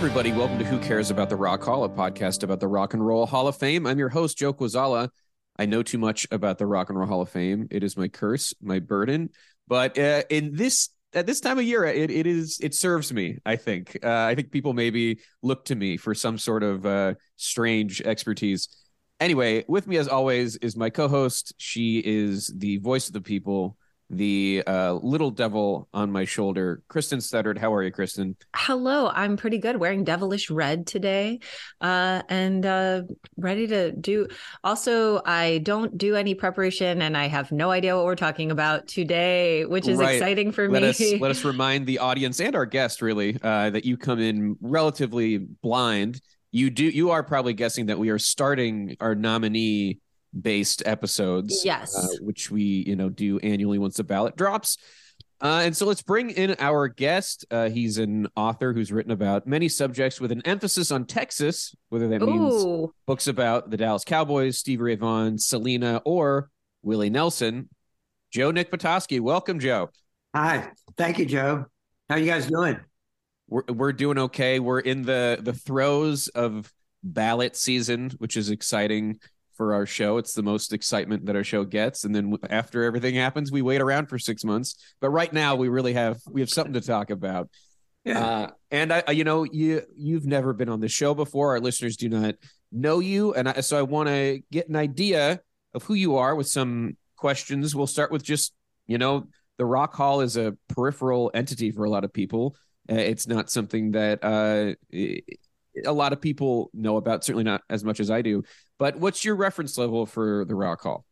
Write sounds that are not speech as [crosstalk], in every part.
everybody. Welcome to Who Cares About the Rock Hall, a podcast about the Rock and Roll Hall of Fame. I'm your host, Joe Quazala. I know too much about the Rock and Roll Hall of Fame. It is my curse, my burden. But uh, in this at this time of year, it, it is it serves me. I think. Uh, I think people maybe look to me for some sort of uh, strange expertise. Anyway, with me as always is my co-host. She is the voice of the people, the uh, little devil on my shoulder, Kristen Studdard. How are you, Kristen? Hello, I'm pretty good. Wearing devilish red today, uh, and uh, ready to do. Also, I don't do any preparation, and I have no idea what we're talking about today, which is Right. exciting for let me. us let us [laughs] remind the audience and our guest really uh, that you come in relatively blind. You do you are probably guessing that we are starting our nominee based episodes, Yes. uh, which we you know do annually once the ballot drops. Uh, and so let's bring in our guest. Uh, he's an author who's written about many subjects with an emphasis on Texas, whether that means Ooh, books about the Dallas Cowboys, Stevie Ray Vaughan, Selena, or Willie Nelson. Joe Nick Patoski, welcome, Joe. Hi, thank you, Joe. How you guys doing? we're we're doing okay. We're in the the throes of ballot season, which is exciting for our show. It's the most excitement that our show gets, and then after everything happens, we wait around for six months. But right now, we really have we have something to talk about. Yeah. Uh, and I, you know, you you've never been on the show before. Our listeners do not know you, and I, so I want to get an idea of who you are with some questions. We'll start with just you know, the Rock Hall is a peripheral entity for a lot of people. Uh, it's not something that uh, a lot of people know about. Certainly not as much as I do. But what's your reference level for the Rock Hall?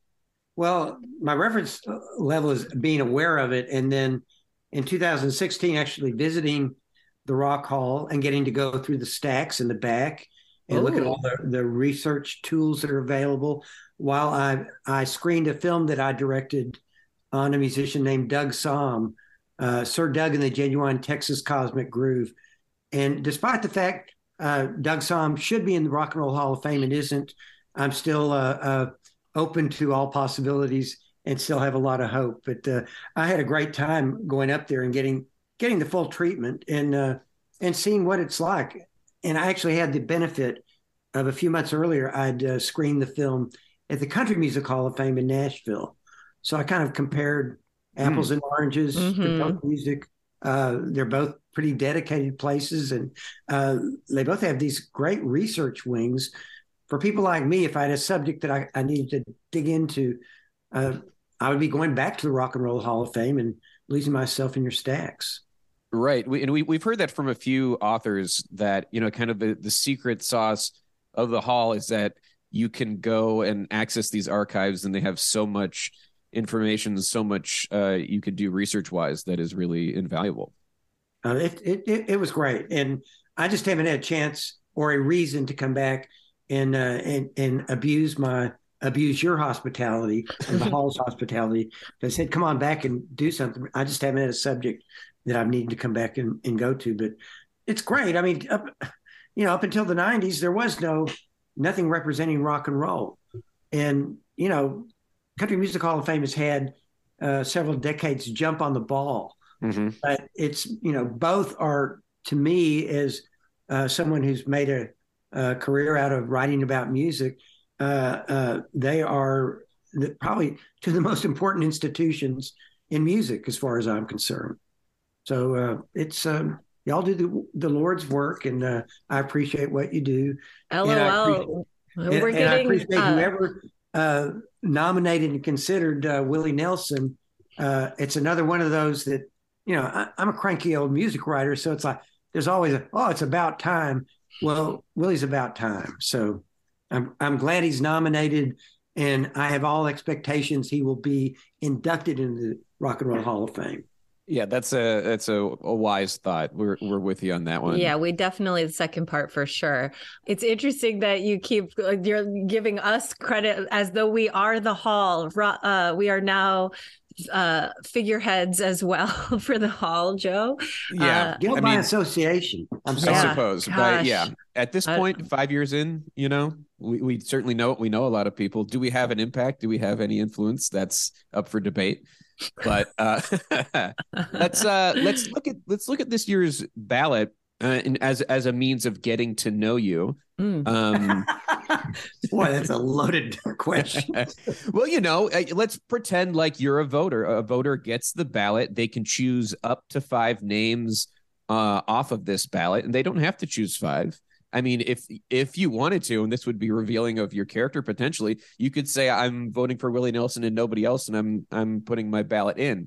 Well, my reference level is being aware of it, and then in 2016, actually visiting the Rock Hall and getting to go through the stacks in the back and look at all the, the research tools that are available. While I I screened a film that I directed on a musician named Doug Sahm, uh, Sir Doug and the Genuine Texas Cosmic Groove, and despite the fact uh, Doug Sahm should be in the Rock and Roll Hall of Fame and isn't, I'm still uh, uh, open to all possibilities and still have a lot of hope. But uh, I had a great time going up there and getting getting the full treatment and uh, and seeing what it's like. And I actually had the benefit of a few months earlier. I'd uh, screened the film at the Country Music Hall of Fame in Nashville, so I kind of compared apples and oranges to Mhm. both music. Uh, they're both pretty dedicated places, and uh, they both have these great research wings for people like me, if I had a subject that I, I needed to dig into, uh, I would be going back to the Rock and Roll Hall of Fame and losing myself in your stacks. Right. We, and we, we've heard that from a few authors that, you know, kind of the, the secret sauce of the hall is that you can go and access these archives and they have so much information, so much uh, you could do research wise that is really invaluable. Uh, it, it, it, it was great. And I just haven't had a chance or a reason to come back and, uh, and, and abuse my, abuse your hospitality and [laughs] the hall's hospitality. They said, come on back and do something. I just haven't had a subject that I've needed to come back and, and go to, but it's great. I mean, up, you know, up until the nineties, there was no, nothing representing rock and roll. And, you know, Country Music Hall of Fame has had uh, several decades jump on the ball Mm-hmm. but it's you know both are to me as uh, someone who's made a, a career out of writing about music uh, uh, they are the, probably two of the most important institutions in music as far as i'm concerned so uh, it's um, y'all do the, the lord's work and uh, i appreciate what you do LOL. and, We're and I getting appreciate uh, whoever uh, nominated and considered uh, Willie Nelson. Uh, it's another one of those that you know. I, I'm a cranky old music writer, so it's like there's always a oh, it's about time. Well, Willie's about time, so I'm I'm glad he's nominated, and I have all expectations he will be inducted into the Rock and Roll Hall of Fame. Yeah, that's a that's a, a wise thought. We're we're with you on that one. Yeah, we definitely the second part for sure. It's interesting that you keep you're giving us credit as though we are the hall. Uh, we are now uh, figureheads as well [laughs] for the hall, Joe. yeah. Uh, Guild I by mean, association. I'm sorry. Yeah. suppose, but yeah, at this I- point, five years in, you know, we, we certainly know it. we know a lot of people. Do we have an impact? Do we have any influence? That's up for debate. But uh, [laughs] let's uh, let's look at let's look at this year's ballot. uh, and as as a means of getting to know you. Mm. Um, [laughs] [laughs] Boy, that's a loaded [laughs] question. [laughs] well, you know, uh, let's pretend like you're a voter. A voter gets the ballot. They can choose up to five names uh, off of this ballot, and they don't have to choose five. I mean, if if you wanted to, and this would be revealing of your character potentially, you could say, "I'm voting for Willie Nelson and nobody else, and I'm I'm putting my ballot in."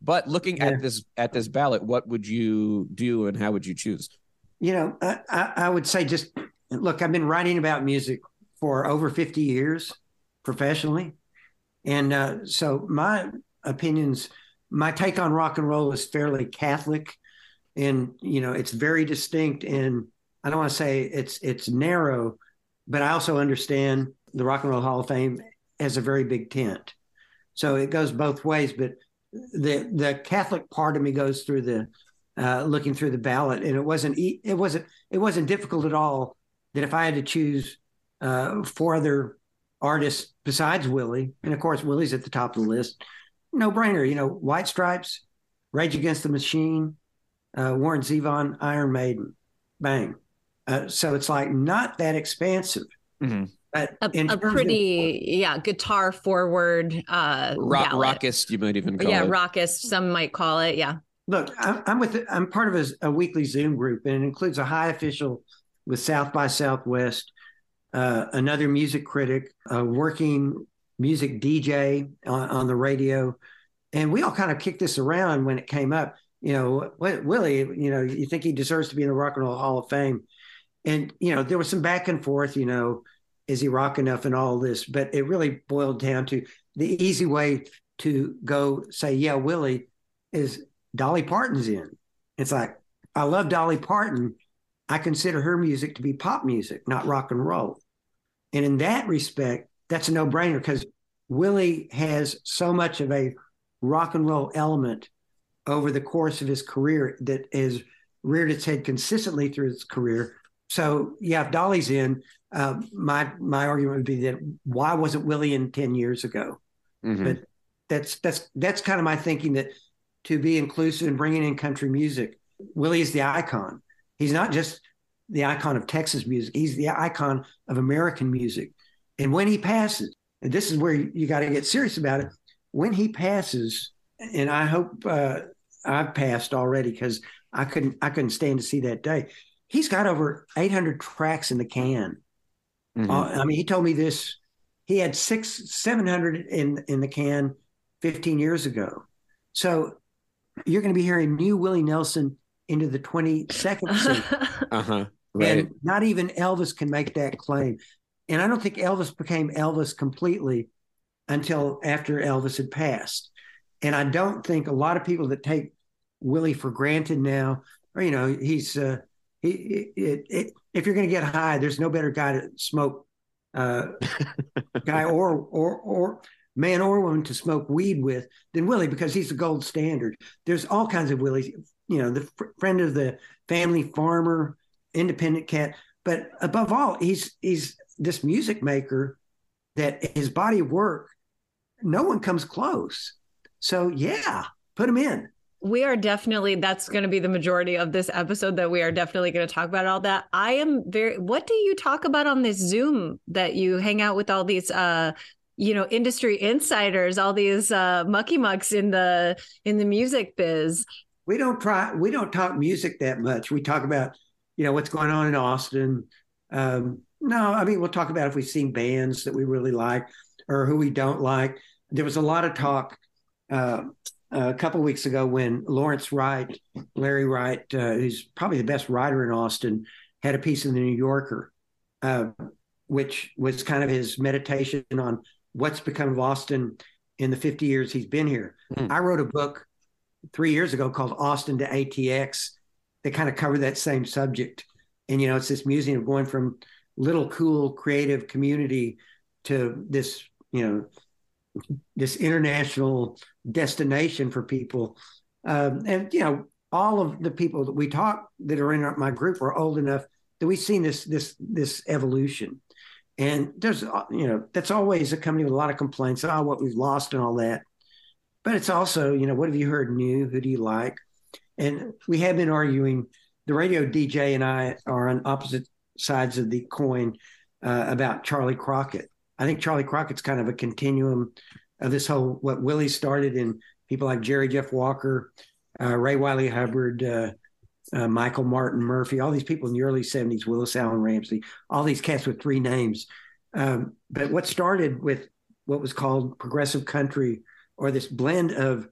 But looking Yeah. at this at this ballot, what would you do, and how would you choose? You know, I, I would say just look, I've been writing about music for over 50 years professionally. And uh, so my opinions, my take on rock and roll is fairly Catholic. And, you know, it's very distinct. And I don't want to say it's it's narrow, but I also understand the Rock and Roll Hall of Fame as a very big tent. So it goes both ways. But the the Catholic part of me goes through the uh, looking through the ballot, and it wasn't it wasn't it wasn't difficult at all. That if I had to choose uh, four other artists besides Willie, and of course Willie's at the top of the list, no brainer. You know, White Stripes, Rage Against the Machine, uh, Warren Zevon, Iron Maiden, bang. Uh, so it's like not that expansive. Mhm. But a, in a terms of- pretty yeah guitar forward uh Rock, ballad. rockist, you might even call it. yeah it. rockist some might call it yeah Look, I'm, I'm with. I'm part of a, a weekly Zoom group, and it includes a high official with South by Southwest, uh, another music critic, a working music DJ on, on the radio, and we all kind of kicked this around when it came up. You know, Willie, you know, you think he deserves to be in the Rock and Roll Hall of Fame, and you know, there was some back and forth. You know, is he rock enough and all this? But it really boiled down to the easy way to go say, yeah, Willie is Dolly Parton's in. It's like, I love Dolly Parton. I consider her music to be pop music, not rock and roll. And in that respect, that's a no brainer because Willie has so much of a rock and roll element over the course of his career that has reared its head consistently through his career. So, yeah, if Dolly's in, uh, my my argument would be that why wasn't Willie in 10 years ago? Mhm. But that's that's that's kind of my thinking that to be inclusive and bringing in country music, Willie is the icon. He's not just the icon of Texas music; he's the icon of American music. And when he passes, and this is where you, you got to get serious about it. When he passes, and I hope uh, I've passed already because I couldn't I couldn't stand to see that day. He's got over 800 tracks in the can. Mhm. Uh, I mean, he told me this. He had six, seven hundred in in the can, fifteen years ago. So you're going to be hearing new Willie Nelson into the twenty second [laughs] century, uh-huh. Right. and not even Elvis can make that claim. And I don't think Elvis became Elvis completely until after Elvis had passed. And I don't think a lot of people that take Willie for granted now, or you know, he's uh, he, it, it, if you're going to get high, there's no better guy to smoke, uh, [laughs] guy or or or man or woman to smoke weed with than Willie because he's the gold standard. There's all kinds of Willies, you know, the fr- friend of the family farmer, independent cat, but above all, he's he's this music maker that his body of work, no one comes close. So yeah, put him in. we are definitely that's going to be the majority of this episode that we are definitely going to talk about all that i am very what do you talk about on this zoom that you hang out with all these uh you know industry insiders all these uh mucky mucks in the in the music biz we don't try we don't talk music that much we talk about you know what's going on in austin um no i mean we'll talk about if we've seen bands that we really like or who we don't like there was a lot of talk uh, a couple weeks ago when lawrence wright larry wright uh, who's probably the best writer in austin had a piece in the new yorker uh, which was kind of his meditation on what's become of austin in the 50 years he's been here Hmm. i wrote a book three years ago called Austin to ATX. They kind of cover that same subject. And, you know, it's this museum of going from little cool creative community to this, you know, this international destination for people. Um, and, you know, all of the people that we talk that are in my group are old enough that we've seen this, this, this evolution. And there's, you know, that's always accompanied with a lot of complaints, oh, what we've lost and all that but it's also you know what have you heard new who do you like and we have been arguing the radio DJ and I are on opposite sides of the coin uh, about Charley Crockett. I think Charley Crockett's kind of a continuum of this whole what Willie started in people like Jerry Jeff Walker, uh, Ray Wylie Hubbard, uh, uh, Michael Martin Murphey, all these people in the early 70s, Willis Alan Ramsey, all these cats with three names. Um, but what started with what was called progressive country or this blend of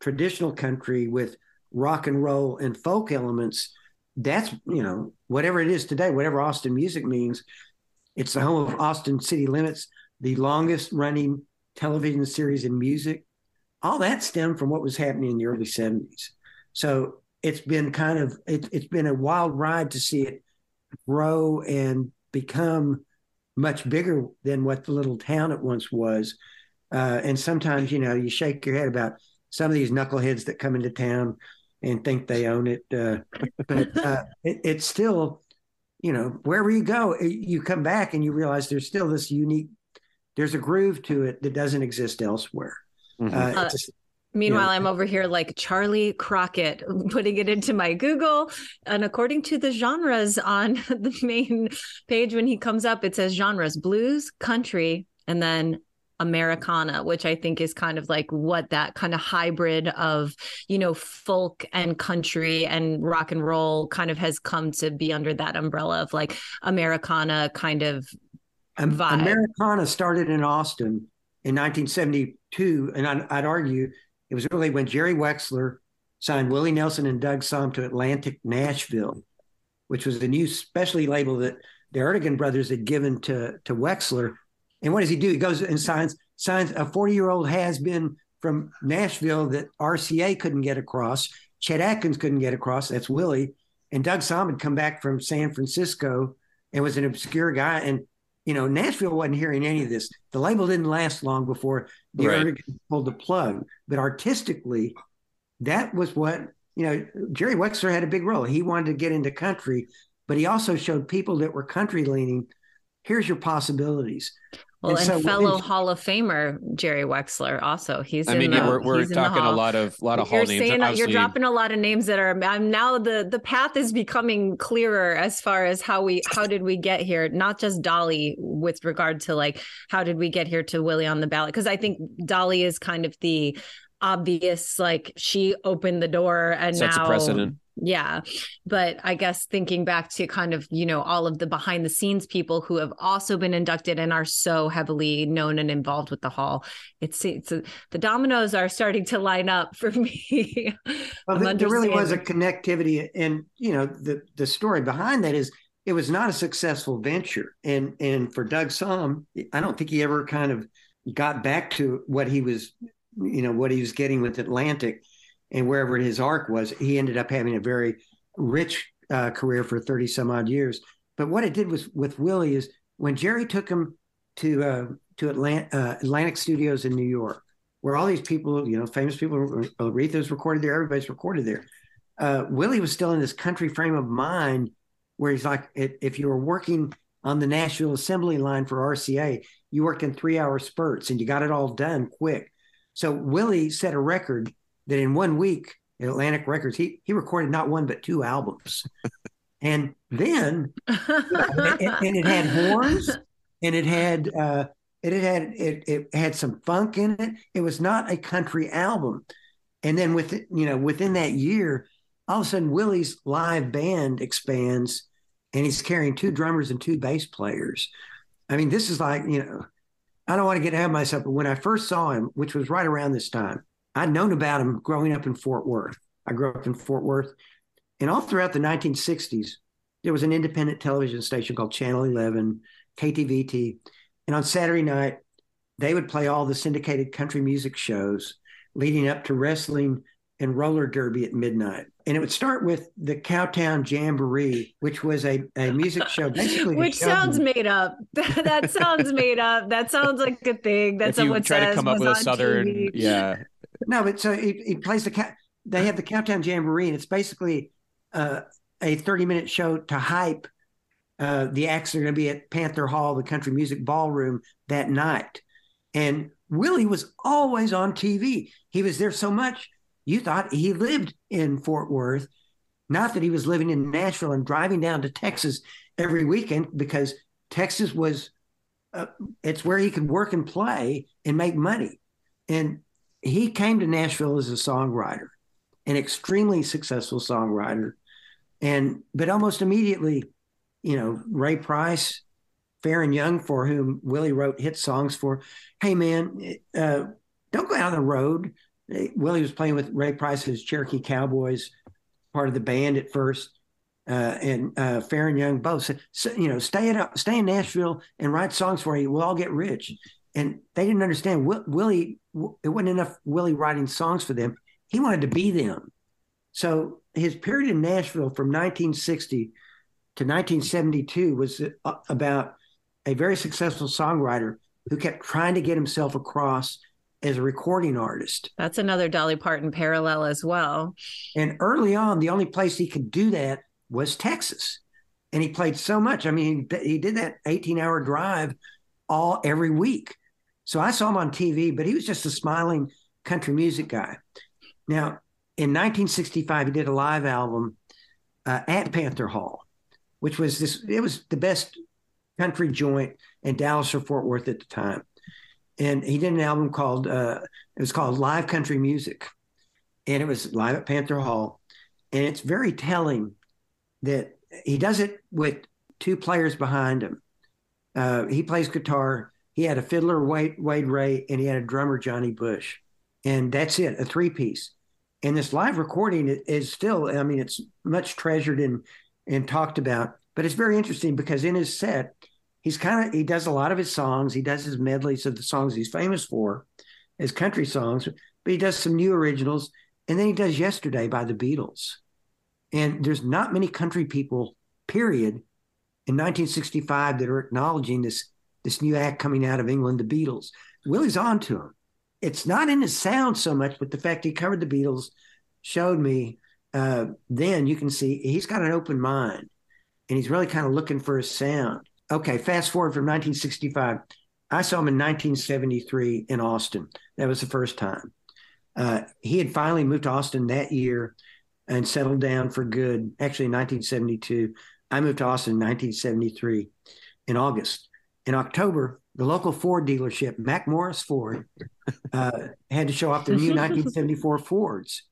traditional country with rock and roll and folk elements that's you know whatever it is today whatever austin music means it's the home of austin city limits the longest running television series in music. All that stemmed from what was happening in the early 70s so it's been kind of it, it's been a wild ride to see it grow and become much bigger than what the little town it once was. Uh, and sometimes you know you shake your head about some of these knuckleheads that come into town and think they own it. Uh, but uh, it, it's still, you know, wherever you go, you come back and you realize there's still this unique. There's a groove to it that doesn't exist elsewhere. Mm-hmm. Uh, just, Meanwhile, I'm over here like Charley Crockett, [laughs] putting it into my Google. And according to the genres on [laughs] the main page, when he comes up, it says genres blues, country, and then Americana, which I think is kind of like what that kind of hybrid of, you know, folk and country and rock and roll kind of has come to be under that umbrella of like Americana kind of vibe. Americana started in Austin in 1972. And I'd, I'd argue it was really when Jerry Wexler signed Willie Nelson and Doug Sahm to Atlantic Nashville, which was the new specialty label that the Ertegun brothers had given to, to Wexler and what does he do? He goes and signs signs a 40 year old has been from Nashville that RCA couldn't get across. Chet Atkins couldn't get across. That's Willie. And Doug Sahm had come back from San Francisco and was an obscure guy. And you know, Nashville wasn't hearing any of this. The label didn't last long before the right. pulled the plug. But artistically, that was what you know. Jerry Wexler had a big role. He wanted to get into country, but he also showed people that were country leaning. Here's your possibilities. Well, and, and so fellow Hall of Famer Jerry Wexler also. He's. I mean, the, we're, we're talking a lot of lot of Hall you're names. Saying that you're dropping a lot of names that are. I'm now the the path is becoming clearer as far as how we how did we get here? Not just Dolly with regard to like how did we get here to Willie on the ballot? Because I think Dolly is kind of the obvious like she opened the door and sets now, a precedent yeah. But I guess thinking back to kind of, you know, all of the behind the scenes people who have also been inducted and are so heavily known and involved with the hall, it's, it's a, the dominoes are starting to line up for [laughs] me. well, there really was a connectivity. And, you know, the, the story behind that is it was not a successful venture. And, and for Doug Sahm, I don't think he ever kind of got back to what he was, you know, what he was getting with Atlantic and wherever his arc was, he ended up having a very rich uh, career for 30 some odd years. But what it did was with Willie is when Jerry took him to uh, to uh, Atlantic Studios in New York, where all these people, you know, famous people, Aretha's recorded there, everybody's recorded there. Uh, Willie was still in this country frame of mind where he's like, if you were working on the National Assembly line for RCA, you worked in three hour spurts and you got it all done quick. So Willie set a record that in one week at Atlantic Records, he he recorded not one but two albums. [laughs] and then and, and, it had horns and it had uh it had it, it had some funk in it. It was not a country album. And then with you know, within that year, all of a sudden Willie's live band expands and he's carrying two drummers and two bass players. I mean, this is like, you know, I don't want to get ahead of myself, but when I first saw him, which was right around this time, I'd known about him growing up in Fort Worth. I grew up in Fort Worth. And all throughout the 1960s, there was an independent television station called Channel 11, KTVT. And on Saturday night, they would play all the syndicated country music shows leading up to wrestling and roller derby at midnight. And it would start with the Cowtown Jamboree, which was a, a music show basically. which sounds made up. [laughs] that sounds made up. That sounds like a thing that if someone try to come up with a southern, TV. yeah, no, but so he, he plays the they have the Cowtown Jamboree, and it's basically uh, a 30 minute show to hype uh, the acts that are going to be at Panther Hall, the Country Music Ballroom that night. And Willie was always on TV. He was there so much you thought he lived in Fort Worth. Not that he was living in Nashville and driving down to Texas every weekend because Texas was uh, it's where he could work and play and make money. And he came to Nashville as a songwriter, an extremely successful songwriter. And but almost immediately, you know, Ray Price, Faron Young, for whom Willie wrote hit songs for, hey man, uh, don't go out on the road. Willie was playing with Ray Price's Cherokee Cowboys, part of the band at first uh, and uh, Faron Young both said, you know, stay at stay in Nashville and write songs for you. We'll all get rich. And they didn't understand. Willie, it wasn't enough Willie writing songs for them. He wanted to be them. So his period in Nashville from 1960 to 1972 was uh, about a very successful songwriter who kept trying to get himself across as a recording artist. That's another Dolly Parton parallel as well. And early on, the only place he could do that was Texas. And he played so much. I mean, he did that 18 hour drive all every week. So I saw him on TV, but he was just a smiling country music guy. Now, in 1965, he did a live album uh, at Panther Hall, which was this, it was the best country joint in Dallas or Fort Worth at the time. And he did an album called, uh, it was called Live Country Music. And it was live at Panther Hall. And it's very telling that he does it with two players behind him. Uh, he plays guitar. He had a fiddler, Wade, Wade Ray, and he had a drummer, Johnny Bush. And that's it, a three piece. And this live recording is still, I mean, it's much treasured and, and talked about, but it's very interesting because in his set, he's kind of, he does a lot of his songs. He does his medleys of the songs he's famous for, his country songs, but he does some new originals. And then he does Yesterday by the Beatles. And there's not many country people, period, in 1965 that are acknowledging this this new act coming out of England, the Beatles. Willie's on to him. It's not in his sound so much, but the fact he covered the Beatles showed me uh, then you can see he's got an open mind and he's really kind of looking for his sound. Okay, fast forward from 1965. I saw him in 1973 in Austin. That was the first time. Uh, he had finally moved to Austin that year and settled down for good. Actually, in 1972, I moved to Austin in 1973 in August. In October, the local Ford dealership, Mac Morris Ford, [laughs] uh, had to show off their new 1974 [laughs] Fords,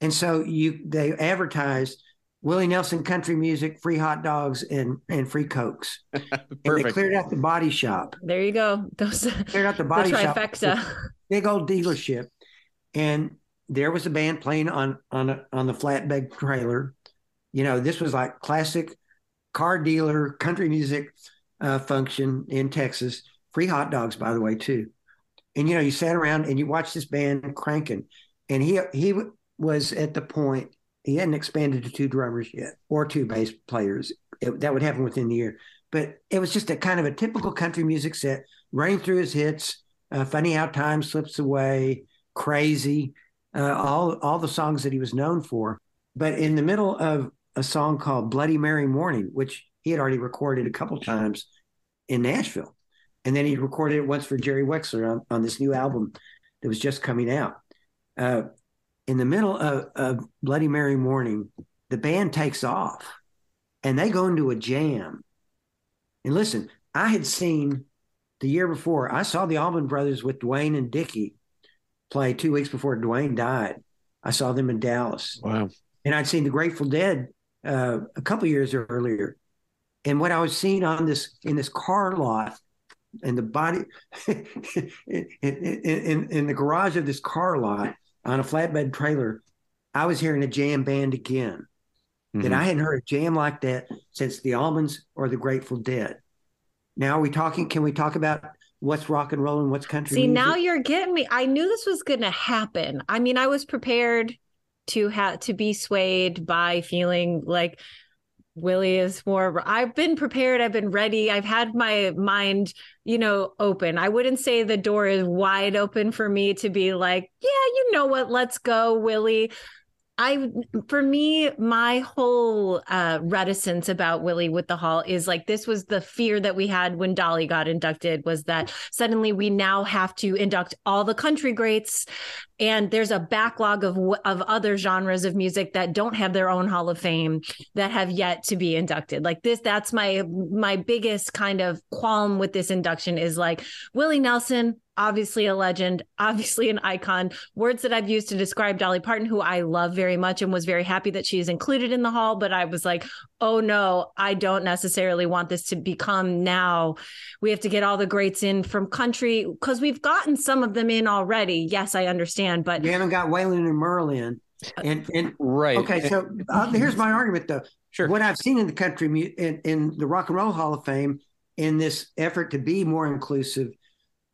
and so you they advertised Willie Nelson country music, free hot dogs, and and free cokes. [laughs] and they cleared out the body shop. There you go. Those cleared out the body the trifecta. shop. Big old dealership, and there was a band playing on on a, on the flatbed trailer. You know, this was like classic car dealer country music uh, function in Texas. Free hot dogs, by the way, too. And you know, you sat around and you watched this band cranking, and he he was at the point he hadn't expanded to two drummers yet or two bass players. It, that would happen within the year, but it was just a kind of a typical country music set, running through his hits. Uh, Funny how time slips away, crazy uh, all all the songs that he was known for. But in the middle of a song called "Bloody Mary Morning," which he had already recorded a couple times in Nashville, and then he recorded it once for Jerry Wexler on, on this new album that was just coming out. Uh, in the middle of, of Bloody Mary Morning, the band takes off, and they go into a jam. And listen, I had seen the year before. I saw the Allman Brothers with Duane and Dickie play two weeks before Duane died. I saw them in Dallas. Wow. And I'd seen the Grateful Dead uh, a couple years earlier. And what I was seeing on this in this car lot and the body [laughs] in, in, in, in, the garage of this car lot on a flatbed trailer, I was hearing a jam band again. Mm-hmm. And I hadn't heard a jam like that since the Allmans or the Grateful Dead. Now, are we talking? Can we talk about what's rock and roll and what's country. See, music. now you're getting me. I knew this was going to happen. I mean, I was prepared to have to be swayed by feeling like Willie is more. I've been prepared. I've been ready. I've had my mind, you know, open. I wouldn't say the door is wide open for me to be like, yeah, you know what? Let's go, Willie. I, for me, my whole uh, reticence about Willie with the Hall is like this was the fear that we had when Dolly got inducted was that suddenly we now have to induct all the country greats, and there's a backlog of of other genres of music that don't have their own Hall of Fame that have yet to be inducted. Like this, that's my my biggest kind of qualm with this induction is like Willie Nelson obviously a legend, obviously an icon. Words that I've used to describe Dolly Parton, who I love very much and was very happy that she's included in the hall. But I was like, oh no, I don't necessarily want this to become now. We have to get all the greats in from country because we've gotten some of them in already. Yes, I understand, but you haven't got Waylon and Merle in. And and right. Okay, so uh, [laughs] here's my argument though. Sure. What I've seen in the country in, in the Rock and Roll Hall of Fame in this effort to be more inclusive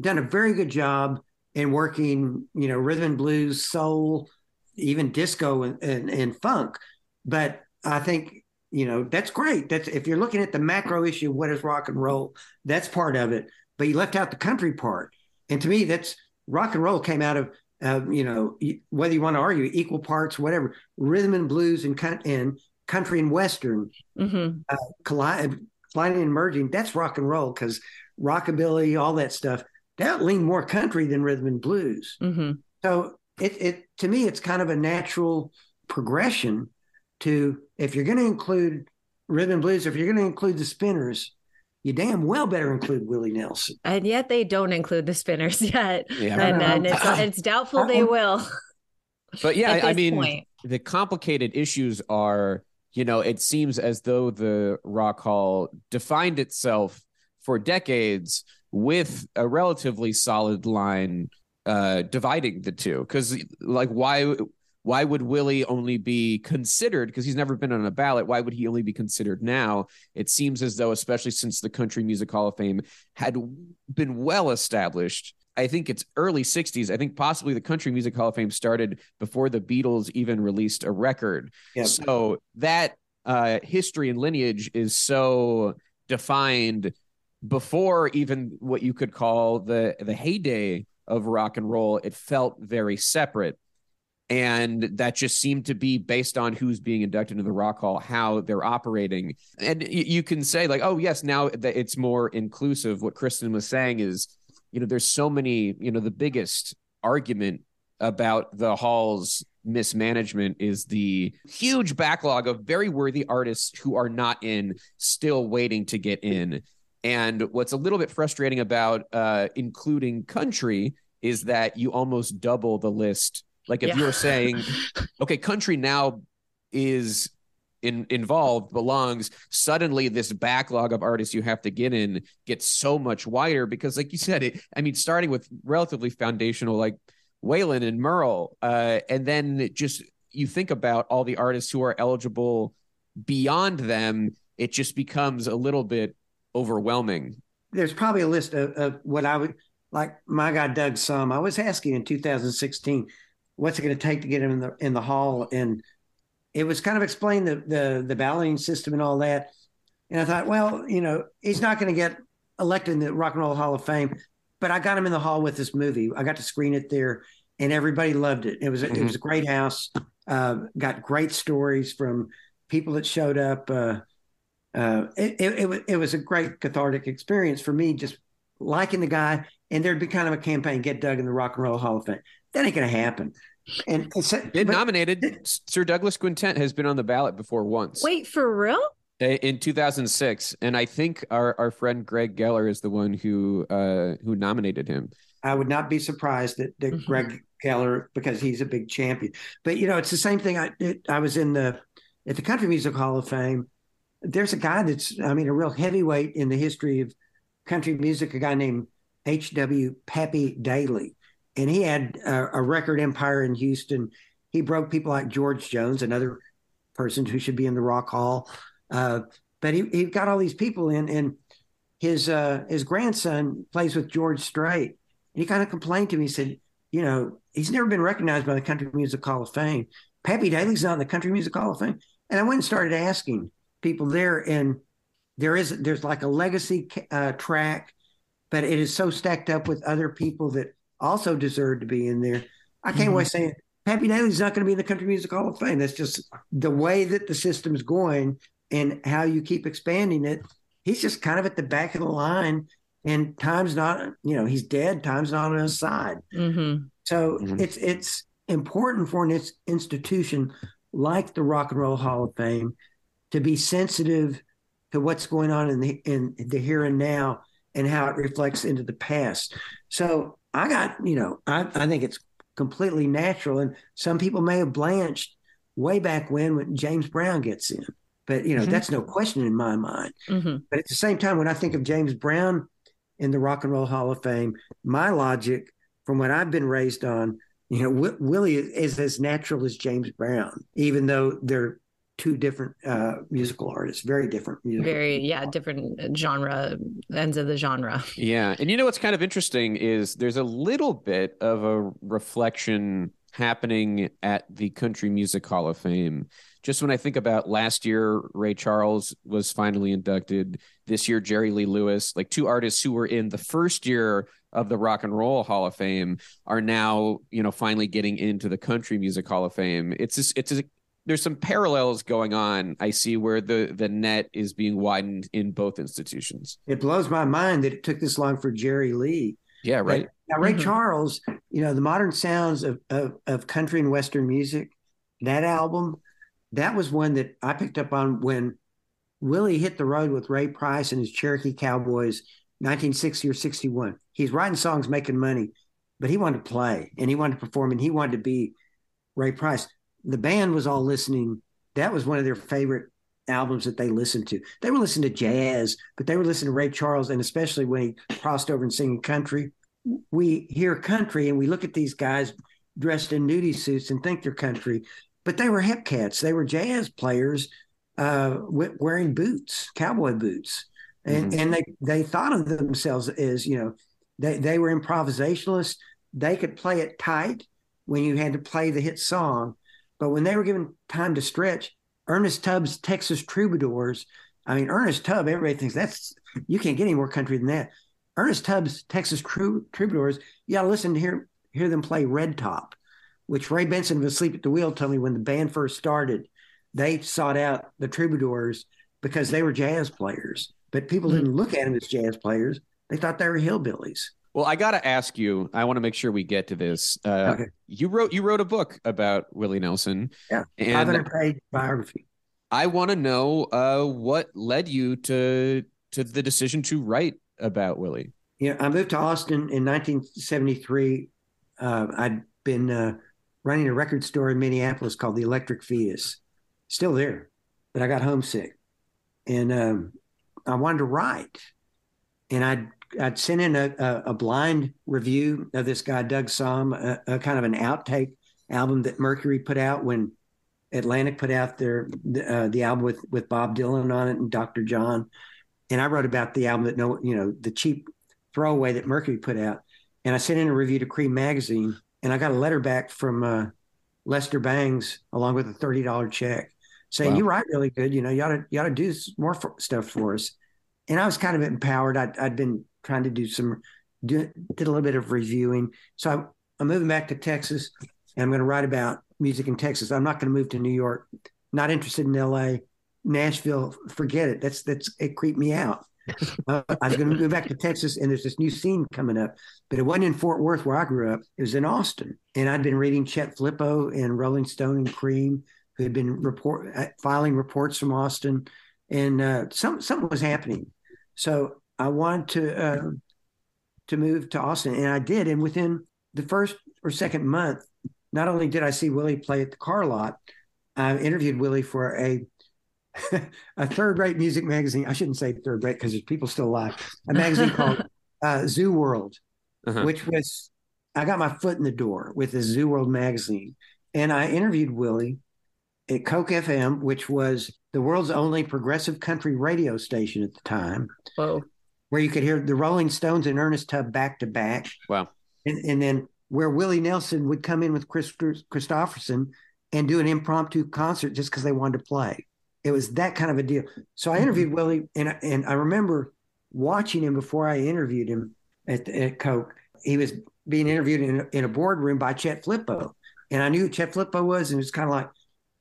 done a very good job in working, you know, rhythm and blues, soul, even disco and, and, and funk. But I think, you know, that's great. That's if you're looking at the macro issue, what is rock and roll, that's part of it. But you left out the country part. And to me, that's rock and roll came out of, uh, you know, whether you want to argue equal parts, whatever, rhythm and blues and, and country and western mm-hmm. uh, colliding and merging. That's rock and roll because rockabilly, all that stuff that lean more country than rhythm and blues. Mm-hmm. So it, it to me, it's kind of a natural progression to if you're going to include rhythm and blues, if you're going to include the spinners, you damn well better include Willie Nelson. And yet they don't include the spinners [laughs] yet, yeah. and, and it's, it's doubtful they will. [laughs] But yeah, I, I mean, point. the complicated issues are, you know, it seems as though the Rock Hall defined itself for decades with a relatively solid line uh, dividing the two. Because like why why would Willie only be considered because he's never been on a ballot? Why would he only be considered now? It seems as though, especially since the Country Music Hall of Fame had been well established. I think it's early 60s. I think possibly the Country Music Hall of Fame started before the Beatles even released a record. Yep. So that uh, history and lineage is so defined before even what you could call the the heyday of rock and roll it felt very separate. And that just seemed to be based on who's being inducted into the rock hall how they're operating. And you can say like oh yes now that it's more inclusive what kristen was saying is you know there's so many you know the biggest argument about the hall's mismanagement is the huge backlog of very worthy artists who are not in still waiting to get in and what's a little bit frustrating about uh, including country is that you almost double the list. Like if yeah. you're saying, [laughs] okay, country now is in, involved belongs suddenly this backlog of artists you have to get in gets so much wider because like you said it i mean starting with relatively foundational like waylon and merle uh, and then just you think about all the artists who are eligible beyond them it just becomes a little bit overwhelming. There's probably a list of, of what I would like. My guy Doug Sahm. I was asking in 2016, what's it going to take to get him in the in the hall, and it was kind of explained the the the balloting system and all that. And I thought, well, you know, he's not going to get elected in the Rock and Roll Hall of Fame, but I got him in the hall with this movie. I got to screen it there, and everybody loved it. It was mm-hmm. it was a great house. Uh, got great stories from people that showed up. Uh, uh, it, it, it, it, was a great cathartic experience for me, just liking the guy. And there'd be kind of a campaign, get Doug in the Rock and Roll Hall of Fame. That ain't going to happen. And so, been but, nominated. Sir Douglas Quintet has been on the ballot before once. Wait, for real? In 2006, and I think our, our friend Greg Geller is the one who uh, who nominated him. I would not be surprised that, that mm-hmm. Greg Geller because he's a big champion. But you know, it's the same thing. I it, I was in the at the Country Music Hall of Fame, there's a guy that's, I mean, a real heavyweight in the history of country music, a guy named H.W. Pappy Daily. And he had a, a, record empire in Houston. He broke people like George Jones, another person who should be in the Rock Hall. Uh, but he, he got all these people in, and his uh, his grandson plays with George Strait. And he kind of complained to me, he said, you know, he's never been recognized by the Country Music Hall of Fame. Pappy Daily's not in the Country Music Hall of Fame. And I went and started asking, people there, and there is there's like a legacy uh, track, but it is so stacked up with other people that also deserve to be in there. I can't mm-hmm. wait saying Pappy Daily's not going to be in the Country Music Hall of Fame. That's just the way that the system's going and how you keep expanding it. He's just kind of at the back of the line, and time's not, you know, he's dead. Time's not on his side. Mm-hmm. So mm-hmm. it's it's important for an institution like the Rock and Roll Hall of Fame to be sensitive to what's going on in the in the here and now and how it reflects into the past. So I got, you know, I, I think it's completely natural. And some people may have blanched way back when when James Brown gets in. But you know, mm-hmm. that's no question in my mind. Mm-hmm. But at the same time, when I think of James Brown in the Rock and Roll Hall of Fame, my logic from what I've been raised on, you know, w- Willie is, is as natural as James Brown, even though they're two different uh, musical artists, very different. Very, yeah, different genre ends of the genre. Yeah, and you know what's kind of interesting is there's a little bit of a reflection happening at the Country Music Hall of Fame. Just when I think about last year, Ray Charles was finally inducted. This year, Jerry Lee Lewis, like two artists who were in the first year of the Rock and Roll Hall of Fame, are now, you know, finally getting into the Country Music Hall of Fame. It's just, it's a, there's some parallels going on. I see where the the net is being widened in both institutions. It blows my mind that it took this long for Jerry Lee. Yeah, right. Now, Ray mm-hmm. Charles, you know, the modern sounds of, of of country and western music, that album, that was one that I picked up on when Willie hit the road with Ray Price and his Cherokee Cowboys, 1960 or 61. He's writing songs, making money, but he wanted to play and he wanted to perform and he wanted to be Ray Price the band was all listening. That was one of their favorite albums that they listened to. They were listening to jazz, but they were listening to Ray Charles, and especially when he crossed over and singing country. We hear country and we look at these guys dressed in nudie suits and think they're country, but they were hip cats. They were jazz players uh, wearing boots, cowboy boots, and mm-hmm. and they they thought of themselves as you know they they were improvisationalists. They could play it tight when you had to play the hit song, but when they were given time to stretch, Ernest Tubb's Texas Troubadours, I mean, Ernest Tubb, everybody thinks that's, you can't get any more country than that. Ernest Tubb's Texas Troubadours, you got to listen to hear, hear them play Red Top, which Ray Benson of Asleep at the Wheel told me when the band first started, they sought out the Troubadours because they were jazz players. But people mm-hmm. didn't look at them as jazz players. They thought they were hillbillies. Well, I got to ask you. I want to make sure we get to this. Uh, okay. You wrote you wrote a book about Willie Nelson. Yeah, hundred page biography. I want to know uh, what led you to to the decision to write about Willie. Yeah, I moved to Austin in 1973. Uh, I'd been uh, running a record store in Minneapolis called the Electric Fetus, still there, but I got homesick, and um, I wanted to write, and I'd I'd sent in a, a, a, blind review of this guy Doug Sahm, a, a, kind of an outtake album that Mercury put out when Atlantic put out their uh, the album with with Bob Dylan on it and Dr. John, and I wrote about the album that no you know the cheap throwaway that Mercury put out, and I sent in a review to Creem magazine, and I got a letter back from uh, Lester Bangs along with a thirty dollar check saying wow. you write really good, you know you ought to you ought to do more for, stuff for us, and I was kind of empowered. I'd, I'd been trying to do some do, did a little bit of reviewing. So I'm, I'm moving back to Texas, and I'm going to write about music in Texas. I'm not going to move to New York. Not interested in L.A. Nashville, forget it. That's that's it creeped me out. [laughs] uh, I was going to move back to Texas, and there's this new scene coming up, but it wasn't in Fort Worth where I grew up. It was in Austin, and I'd been reading Chet Flippo and Rolling Stone and Creem, who had been report uh, filing reports from Austin, and uh, some something was happening. So I wanted to uh, to move to Austin, and I did. And within the first or second month, not only did I see Willie play at the car lot, I interviewed Willie for a [laughs] a third rate music magazine. I shouldn't say third rate because there's people still alive. A magazine called [laughs] uh, Zoo World, uh-huh. which was I got my foot in the door with the Zoo World magazine, and I interviewed Willie at KOKE FM, which was the world's only progressive country radio station at the time. Whoa where you could hear the Rolling Stones and Ernest Tubb back to back. Wow. And, and then where Willie Nelson would come in with Kris Kristofferson and do an impromptu concert just because they wanted to play. It was that kind of a deal. So I mm-hmm. interviewed mm-hmm. Willie, and and I remember watching him before I interviewed him at, at KOKE. He was being interviewed in, in a boardroom by Chet Flippo, and I knew who Chet Flippo was, and it was kind of like,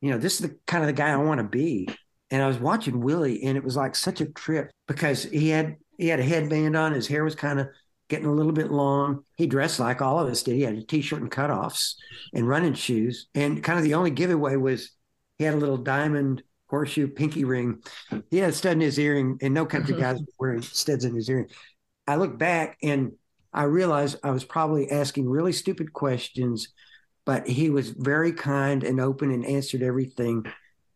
you know, this is the kind of the guy I want to be. And I was watching Willie, and it was like such a trip because he had he had a headband on, his hair was kind of getting a little bit long. He dressed like all of us did. He had a t-shirt and cutoffs and running shoes, and kind of the only giveaway was he had a little diamond horseshoe pinky ring. He had a stud in his earring, and no country [laughs] guys were wearing studs in his earring. I look back and I realized I was probably asking really stupid questions, but he was very kind and open and answered everything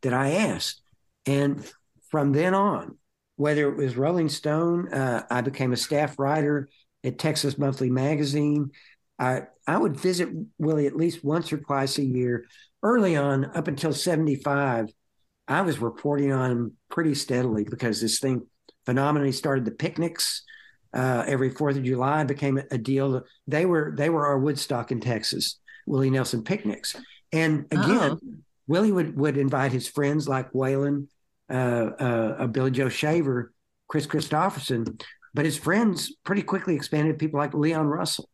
that I asked. And from then on, whether it was Rolling Stone, uh, I became a staff writer at Texas Monthly Magazine. I I would visit Willie at least once or twice a year. Early on, up until '75, I was reporting on him pretty steadily because this thing phenomenally started the picnics uh, every Fourth of July became a, a, deal. They were they were our Woodstock in Texas, Willie Nelson picnics, and again, oh. Willie would would invite his friends like Waylon, uh, uh, Billy Joe Shaver, Kris Kristofferson, but his friends pretty quickly expanded to people like Leon Russell.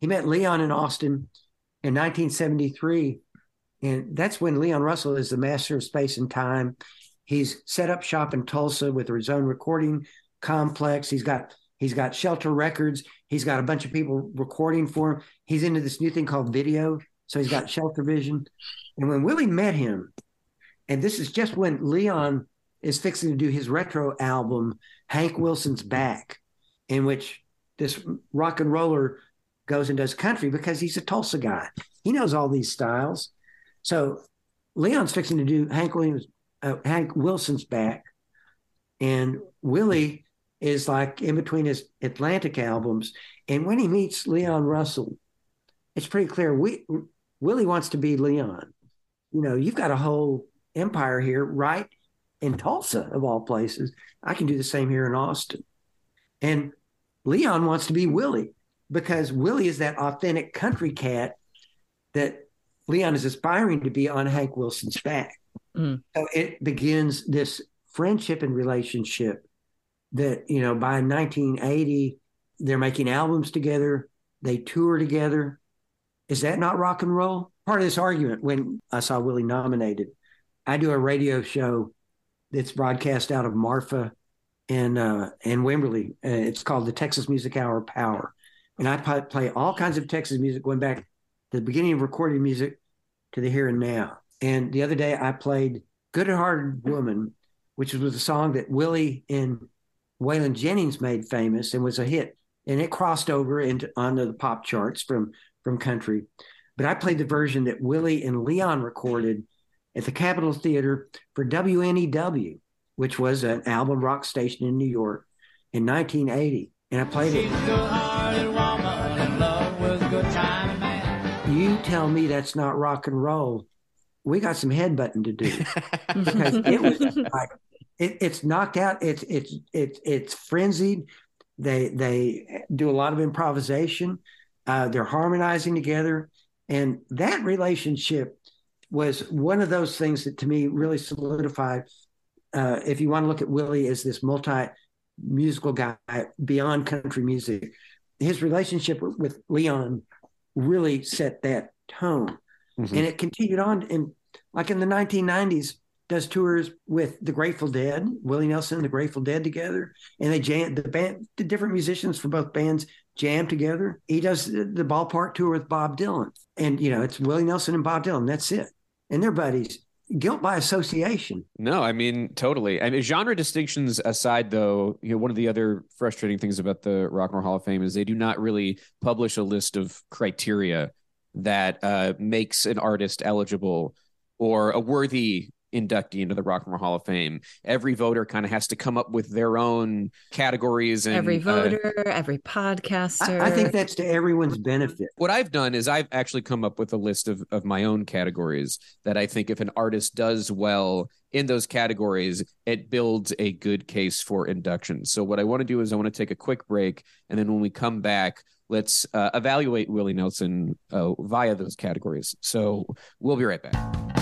He met Leon in Austin in 1973, and that's when Leon Russell is the master of space and time. He's set up shop in Tulsa with his own recording complex. He's got He's got Shelter Records. He's got a bunch of people recording for him. He's into this new thing called video. So he's got Shelter Vision. And when Willie met him, and this is just when Leon is fixing to do his retro album, Hank Wilson's Back, in which this rock and roller goes and does country because he's a Tulsa guy. He knows all these styles. So Leon's fixing to do Hank Williams, uh, Hank Wilson's Back, and Willie is like in between his Atlantic albums. And when he meets Leon Russell, it's pretty clear we Willie wants to be Leon. You know, you've got a whole empire here, right in Tulsa, of all places. I can do the same here in Austin. And Leon wants to be Willie because Willie is that authentic country cat that Leon is aspiring to be on Hank Wilson's back. Mm. So it begins this friendship and relationship that you know by 1980 they're making albums together they tour together is that not rock and roll part of this argument when i saw willie nominated i do a radio show that's broadcast out of marfa and uh and wimberley. Uh, it's called the texas music hour power. And i play all kinds of texas music going back to the beginning of recording music to the here and now. And the other day i played good hearted woman which was a song that willie and Waylon Jennings made famous and was a hit, and it crossed over into onto the pop charts from from country. But I played the version that Willie and Leon recorded at the Capitol Theater for WNEW, which was an album rock station in New York in 1980, and I played it. You tell me that's not rock and roll. We got some headbutting to do because it was [laughs] like it, it's knocked out. It's it's it's it's frenzied. They they do a lot of improvisation. Uh, they're harmonizing together, and that relationship was one of those things that to me really solidified. Uh, if you want to look at Willie as this multi musical guy beyond country music, his relationship with Leon really set that tone, mm-hmm. and it continued on. And like in the 1990s, does tours with the Grateful Dead, Willie Nelson and the Grateful Dead together, and they jam the band, the different musicians from both bands jam together. He does the ballpark tour with Bob Dylan, and you know it's Willie Nelson and Bob Dylan. That's it, and they're buddies. Guilt by association. No, I mean totally. I mean genre distinctions aside, though, you know one of the other frustrating things about the Rock and Roll Hall of Fame is they do not really publish a list of criteria that uh, makes an artist eligible or a worthy inductee into the Rock and Roll Hall of Fame. Every voter kind of has to come up with their own categories. And, every uh, voter, uh, every podcaster. I, I, think that's to everyone's benefit. What I've done is I've actually come up with a list of, of my own categories that I think if an artist does well in those categories, it builds a good case for induction. So what I want to do is I want to take a quick break, and then when we come back, let's uh, evaluate Willie Nelson uh, via those categories. So we'll be right back.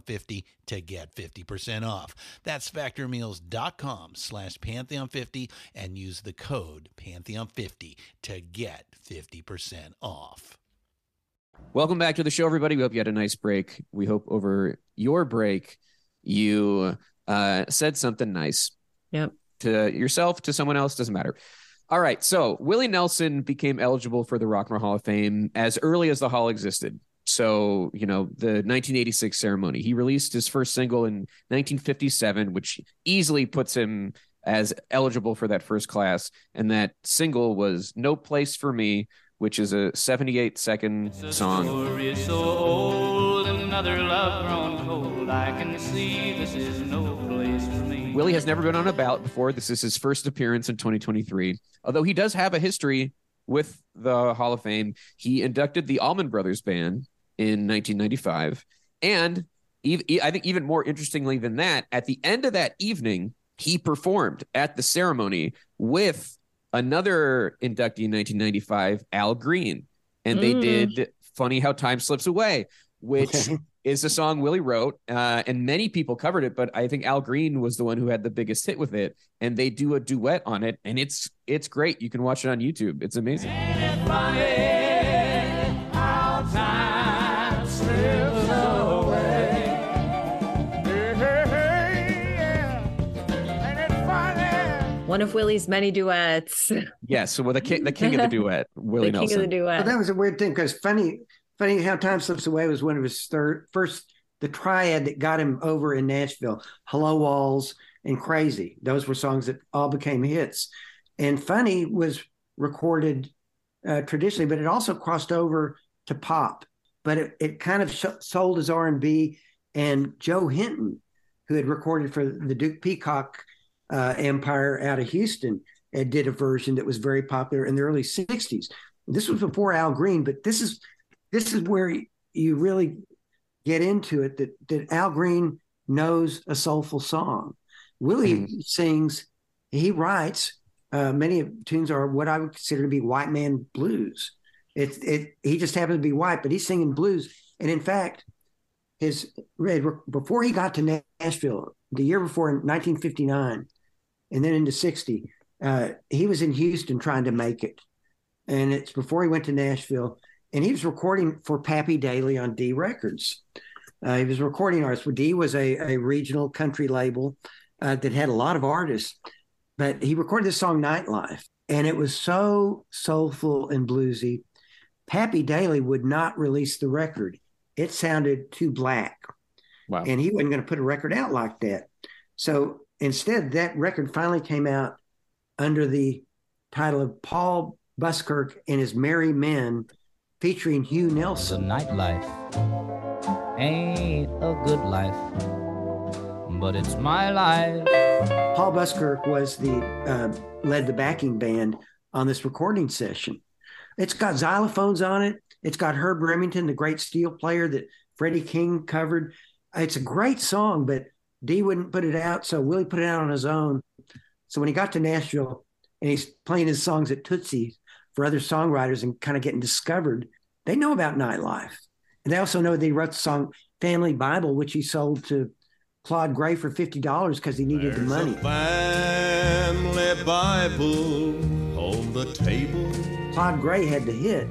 Pantheon50 to get 50% off. That's factormeals.com slash Pantheon50 and use the code Pantheon50 to get 50% off. Welcome back to the show, everybody. We hope you had a nice break. We hope over your break you uh, said something nice. Yep. To yourself, to someone else, doesn't matter. All right. So Willie Nelson became eligible for the Rock and Roll Hall of Fame as early as the Hall existed. So, you know, the 1986 ceremony, he released his first single in 1957, which easily puts him as eligible for that first class. And that single was No Place for Me, which is a 78 second song. So old, Willie has never been on a ballot before. This is his first appearance in 2023. Although he does have a history with the Hall of Fame. He inducted the Allman Brothers Band in 1995. And I think even more interestingly than that, at the end of that evening, he performed at the ceremony with another inductee in 1995, Al Green. And they mm. did Funny How Time Slips Away, which [laughs] is a song Willie wrote. Uh, and many people covered it, but I think Al Green was the one who had the biggest hit with it. And they do a duet on it. And it's it's great. You can watch it on YouTube. It's amazing. One of Willie's many duets. Yes, so well, the king, the king of the duet, [laughs] Willie the Nelson. King of the duet. Well, that was a weird thing because funny, funny how time slips away was one of his third first the triad that got him over in Nashville. Hello Walls and Crazy. Those were songs that all became hits. And Funny was recorded uh, traditionally, but it also crossed over to pop. But it, it kind of sh- sold as R and B. And Joe Hinton, who had recorded for the Duke Peacock uh, Empire out of Houston and did a version that was very popular in the early 60s. This was before Al Green, but this is this is where you really get into it that that Al Green knows a soulful song. Willie mm-hmm. sings, he writes. Uh, many tunes are what I would consider to be white man blues. It's it. He just happens to be white, but he's singing blues. And in fact, his before he got to Nashville, the year before, in 1959, and then into 60. Uh, he was in Houston trying to make it. And it's before he went to Nashville. And he was recording for Pappy Daily on D Records. Uh, he was a recording artists. D was a, a regional country label uh, that had a lot of artists. But he recorded this song Nightlife. And it was so soulful and bluesy. Pappy Daily would not release the record. It sounded too black. Wow. And he wasn't going to put a record out like that. So Instead, that record finally came out under the title of Paul Buskirk and His Merry Men, featuring Hugh Nelson. The nightlife ain't a good life, but it's my life. Paul Buskirk was the uh, led the backing band on this recording session. It's got xylophones on it. It's got Herb Remington, the great steel player that Freddie King covered. It's a great song, but D wouldn't put it out, so Willie put it out on his own. So when he got to Nashville and he's playing his songs at Tootsie's for other songwriters and kind of getting discovered, they know about nightlife. And they also know that he wrote the song Family Bible, which he sold to Claude Gray for $50 because he needed There's the money. family Bible on the table. Claude Gray had the hit,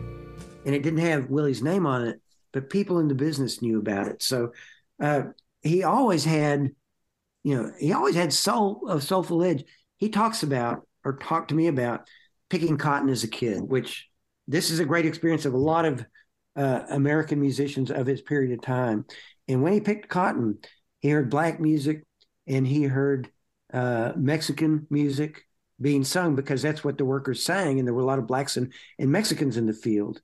and it didn't have Willie's name on it. but people in the business knew about it. So uh, he always had, you know, he always had soul of soulful edge. He talks about or talked to me about picking cotton as a kid, which this is a great experience of a lot of uh, American musicians of his period of time. And when he picked cotton, he heard black music and he heard uh, Mexican music being sung because that's what the workers sang. And there were a lot of blacks and, and Mexicans in the field.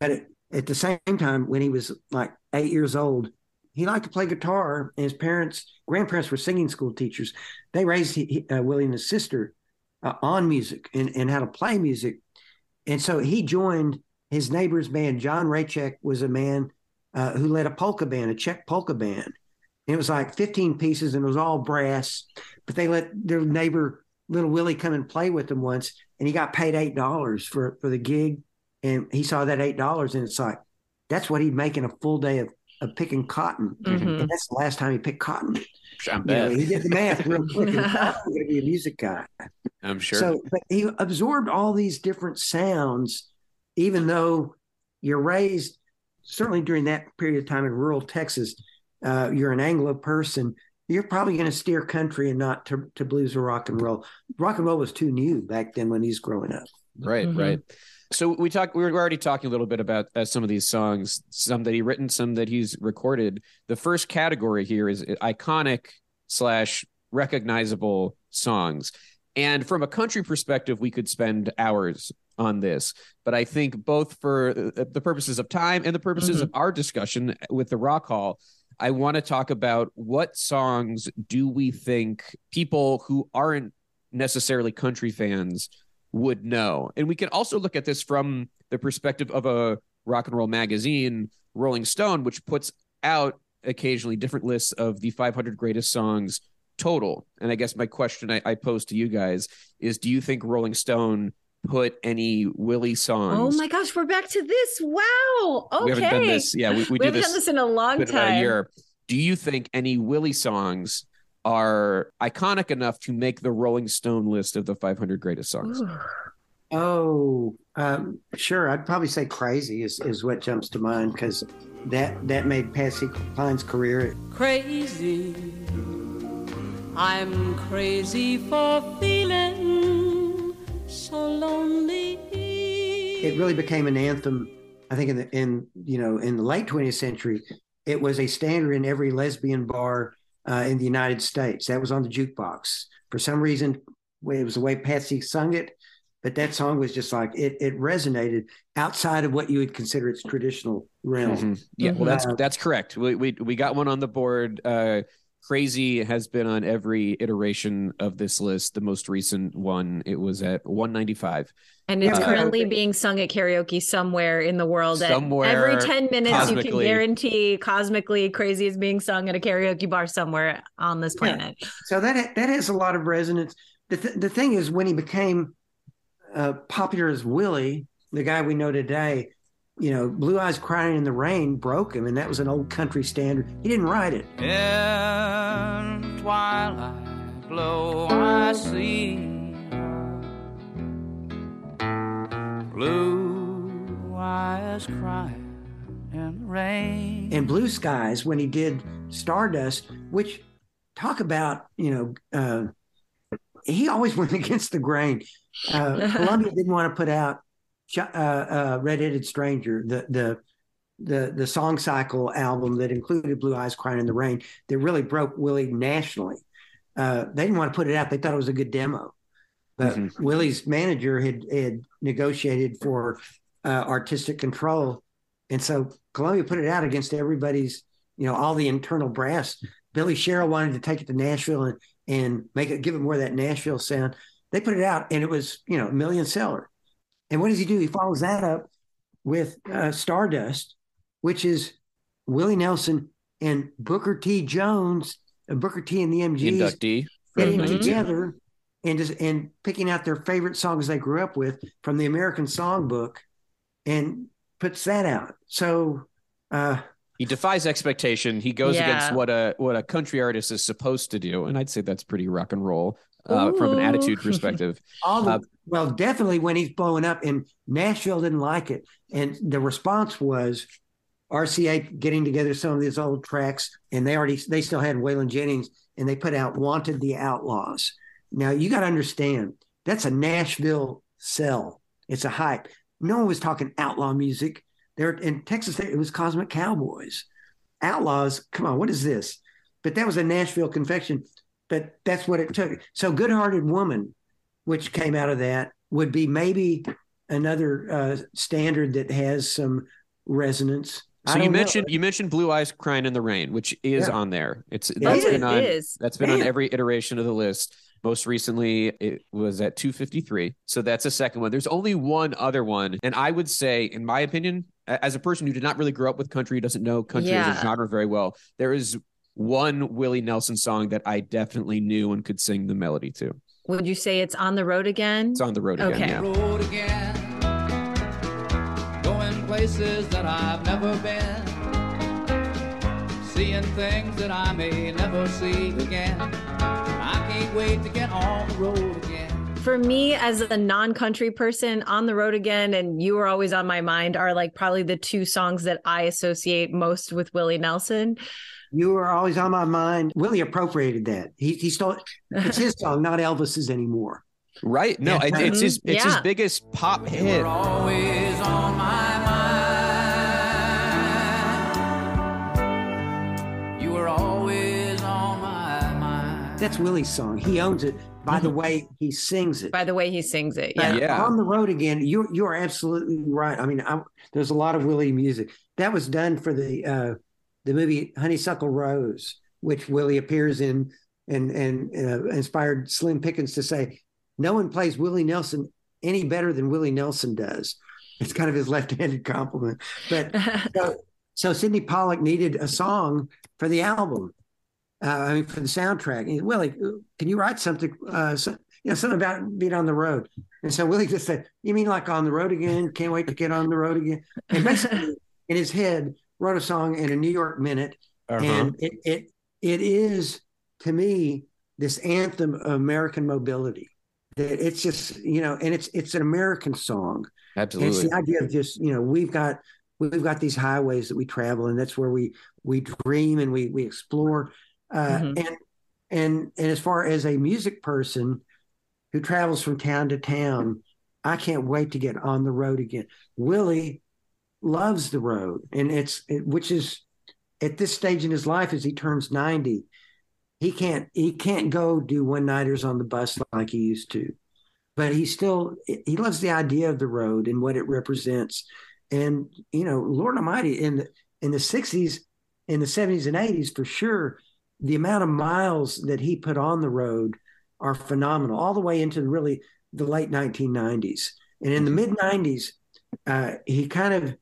But at, at the same time, when he was like eight years old, he liked to play guitar. And his parents, grandparents were singing school teachers. They raised he, uh, Willie and his sister uh, on music and, and how to play music. And so he joined his neighbor's band. John Raychek was a man uh, who led a polka band, a Czech polka band. And it was like 15 pieces and it was all brass. But they let their neighbor, little Willie, come and play with them once. And he got paid $8 for, for the gig. And he saw that $8 and it's like, that's what he'd make in a full day of, of picking cotton. Mm-hmm. And that's the last time he picked cotton. I'm You know, bad. he did the math real [laughs] quick. and going to be a music guy. I'm sure. So, but he absorbed all these different sounds, even though you're raised, certainly during that period of time in rural Texas, uh, you're an Anglo person. You're probably going to steer country and not to, to blues or rock and roll. Rock and roll was too new back then when he's growing up. Right, Mhm. right. So we talked. We were already talking a little bit about uh, some of these songs, some that he written, some that he's recorded. The first category here is iconic slash recognizable songs. And from a country perspective, we could spend hours on this. But I think both for uh, the purposes of time and the purposes of our discussion with the Rock Hall, I want to talk about what songs do we think people who aren't necessarily country fans would know. And we can also look at this from the perspective of a rock and roll magazine, Rolling Stone, which puts out occasionally different lists of the 500 greatest songs total. And I guess my question I, I pose to you guys is do you think Rolling Stone put any Willie songs? Oh my gosh, we're back to this. Wow. Okay. We haven't done this. Yeah, we, we, We do haven't this, done this in a long about a time. year. Do you think any Willie songs are iconic enough to make the Rolling Stone list of the 500 greatest songs? Oh, um, sure. I'd probably say "Crazy" is, is what jumps to mind because that that made Patsy Cline's career. crazy. I'm crazy for feeling so lonely. It really became an anthem. I think in the in you know in the late 20th century, it was a standard in every lesbian bar uh, in the United States. That was on the jukebox for some reason. It was the way Patsy sung it, but that song was just like it. It resonated outside of what you would consider its traditional realm. Mhm. Yeah, well, that's Mhm. that's correct. We we we got one on the board. Uh, Crazy has been on every iteration of this list. The most recent one, it was at 195. And it's Yeah. currently being sung at karaoke somewhere in the world. Somewhere every 10 minutes, you can guarantee cosmically crazy is being sung at a karaoke bar somewhere on this Yeah. planet. So that that has a lot of resonance. The th- the thing is, when he became uh, popular as Willie, the guy we know today, you know, Blue Eyes Crying in the Rain broke him, and that was an old country standard. He didn't write it. In twilight glow I see blue eyes crying in the rain. And Blue Skies, when he did Stardust, which talk about, you know, uh, he always [laughs] went against the grain. Uh, [laughs] Columbia didn't want to put out uh, uh, Red-Headed Stranger, the the the the song cycle album that included Blue Eyes Crying in the Rain that really broke Willie nationally. Uh, they didn't want to put it out; they thought it was a good demo. But Mhm. Willie's manager had had negotiated for uh, artistic control, and so Columbia put it out against everybody's, you know, all the internal brass. Billy Sherrill wanted to take it to Nashville and and make it give it more of that Nashville sound. They put it out, and it was you know a million seller. And what does he do? He follows that up with uh, Stardust, which is Willie Nelson and Booker T. Jones, uh, Booker T. and the MGs Inductee. getting Mhm. together and just and picking out their favorite songs they grew up with from the American Songbook, and puts that out. So uh, He defies expectation. He goes Yeah. against what a what a country artist is supposed to do, and I'd say that's pretty rock and roll uh, from an attitude perspective. [laughs] all the Uh, well, definitely when he's blowing up, and Nashville didn't like it, and the response was, RCA getting together some of these old tracks, and they already they still had Waylon Jennings, and they put out "Wanted the Outlaws." Now you got to understand that's a Nashville sell. It's a hype. No one was talking outlaw music. There in Texas, it was Cosmic Cowboys. Outlaws, come on, what is this? But that was a Nashville confection. But that's what it took. So, Good Hearted Woman, which came out of that, would be maybe another uh, standard that has some resonance. So you mentioned know. you mentioned Blue Eyes Crying in the Rain, which is yeah. on there. It's that's been on that's been on every iteration of the list. Most recently, it was at 253. So that's a second one. There's only one other one. And I would say, in my opinion, as a person who did not really grow up with country, doesn't know country yeah. as a genre very well, there is one Willie Nelson song that I definitely knew and could sing the melody to. Would you say it's on the road again? It's on the road okay. again. Yeah. Road again, going places that I've never been, seeing things that I may never see again. I can't wait to get on the road again for me as a non-country person on the road again and you Are always on my mind are like probably the two songs that i associate most with willie nelson you were always on my mind. Willie appropriated that. He he stole it's his song, not Elvis's anymore. Right? No, it, it's his it's yeah. his biggest pop hit. always on my mind. You were always on my mind. That's Willie's song. He owns it by the mm-hmm. way he sings it. By the way he sings it. Yeah. yeah. On the road again, you you are absolutely right. I mean, I, there's a lot of Willie music that was done for the uh, the movie Honeysuckle Rose, which Willie appears in and and uh, inspired Slim Pickens to say, "No one plays Willie Nelson any better than Willie Nelson does." It's kind of his left-handed compliment. But [laughs] so, so Sydney Pollack needed a song for the album. Uh, I mean, for the soundtrack. And Willie, can you write something? Uh, so, you know, something about being on the road. And so Willie just said, "You mean like on the road again? Can't wait to get on the road again." And basically, in his head, wrote a song in a New York minute, uh-huh. and it, it it is to me this anthem of American mobility. That it's just you know, and it's it's an American song. Absolutely, it's the idea of just you know we've got we've got these highways that we travel, and that's where we we dream and we we explore. Uh, mm-hmm. And and and as far as a music person who travels from town to town, I can't wait to get on the road again. Willie loves the road, and it's it, which is at this stage in his life as he turns ninety, he can't he can't go do one nighters on the bus like he used to, but he still he loves the idea of the road and what it represents, and you know, Lord Almighty, in the in the sixties, in the seventies and eighties for sure, the amount of miles that he put on the road are phenomenal, all the way into really the late nineteen nineties, and in the mm-hmm. mid nineties. Uh, he kind of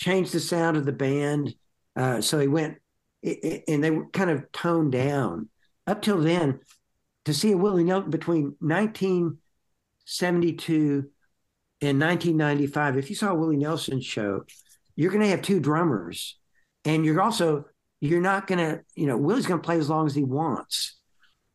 changed the sound of the band. Uh, so he went, and they were kind of toned down. Up till then, to see a Willie Nelson between 1972 and 1995, if you saw a Willie Nelson show, you're going to have two drummers, and you're also you're not going to, you know, Willie's going to play as long as he wants.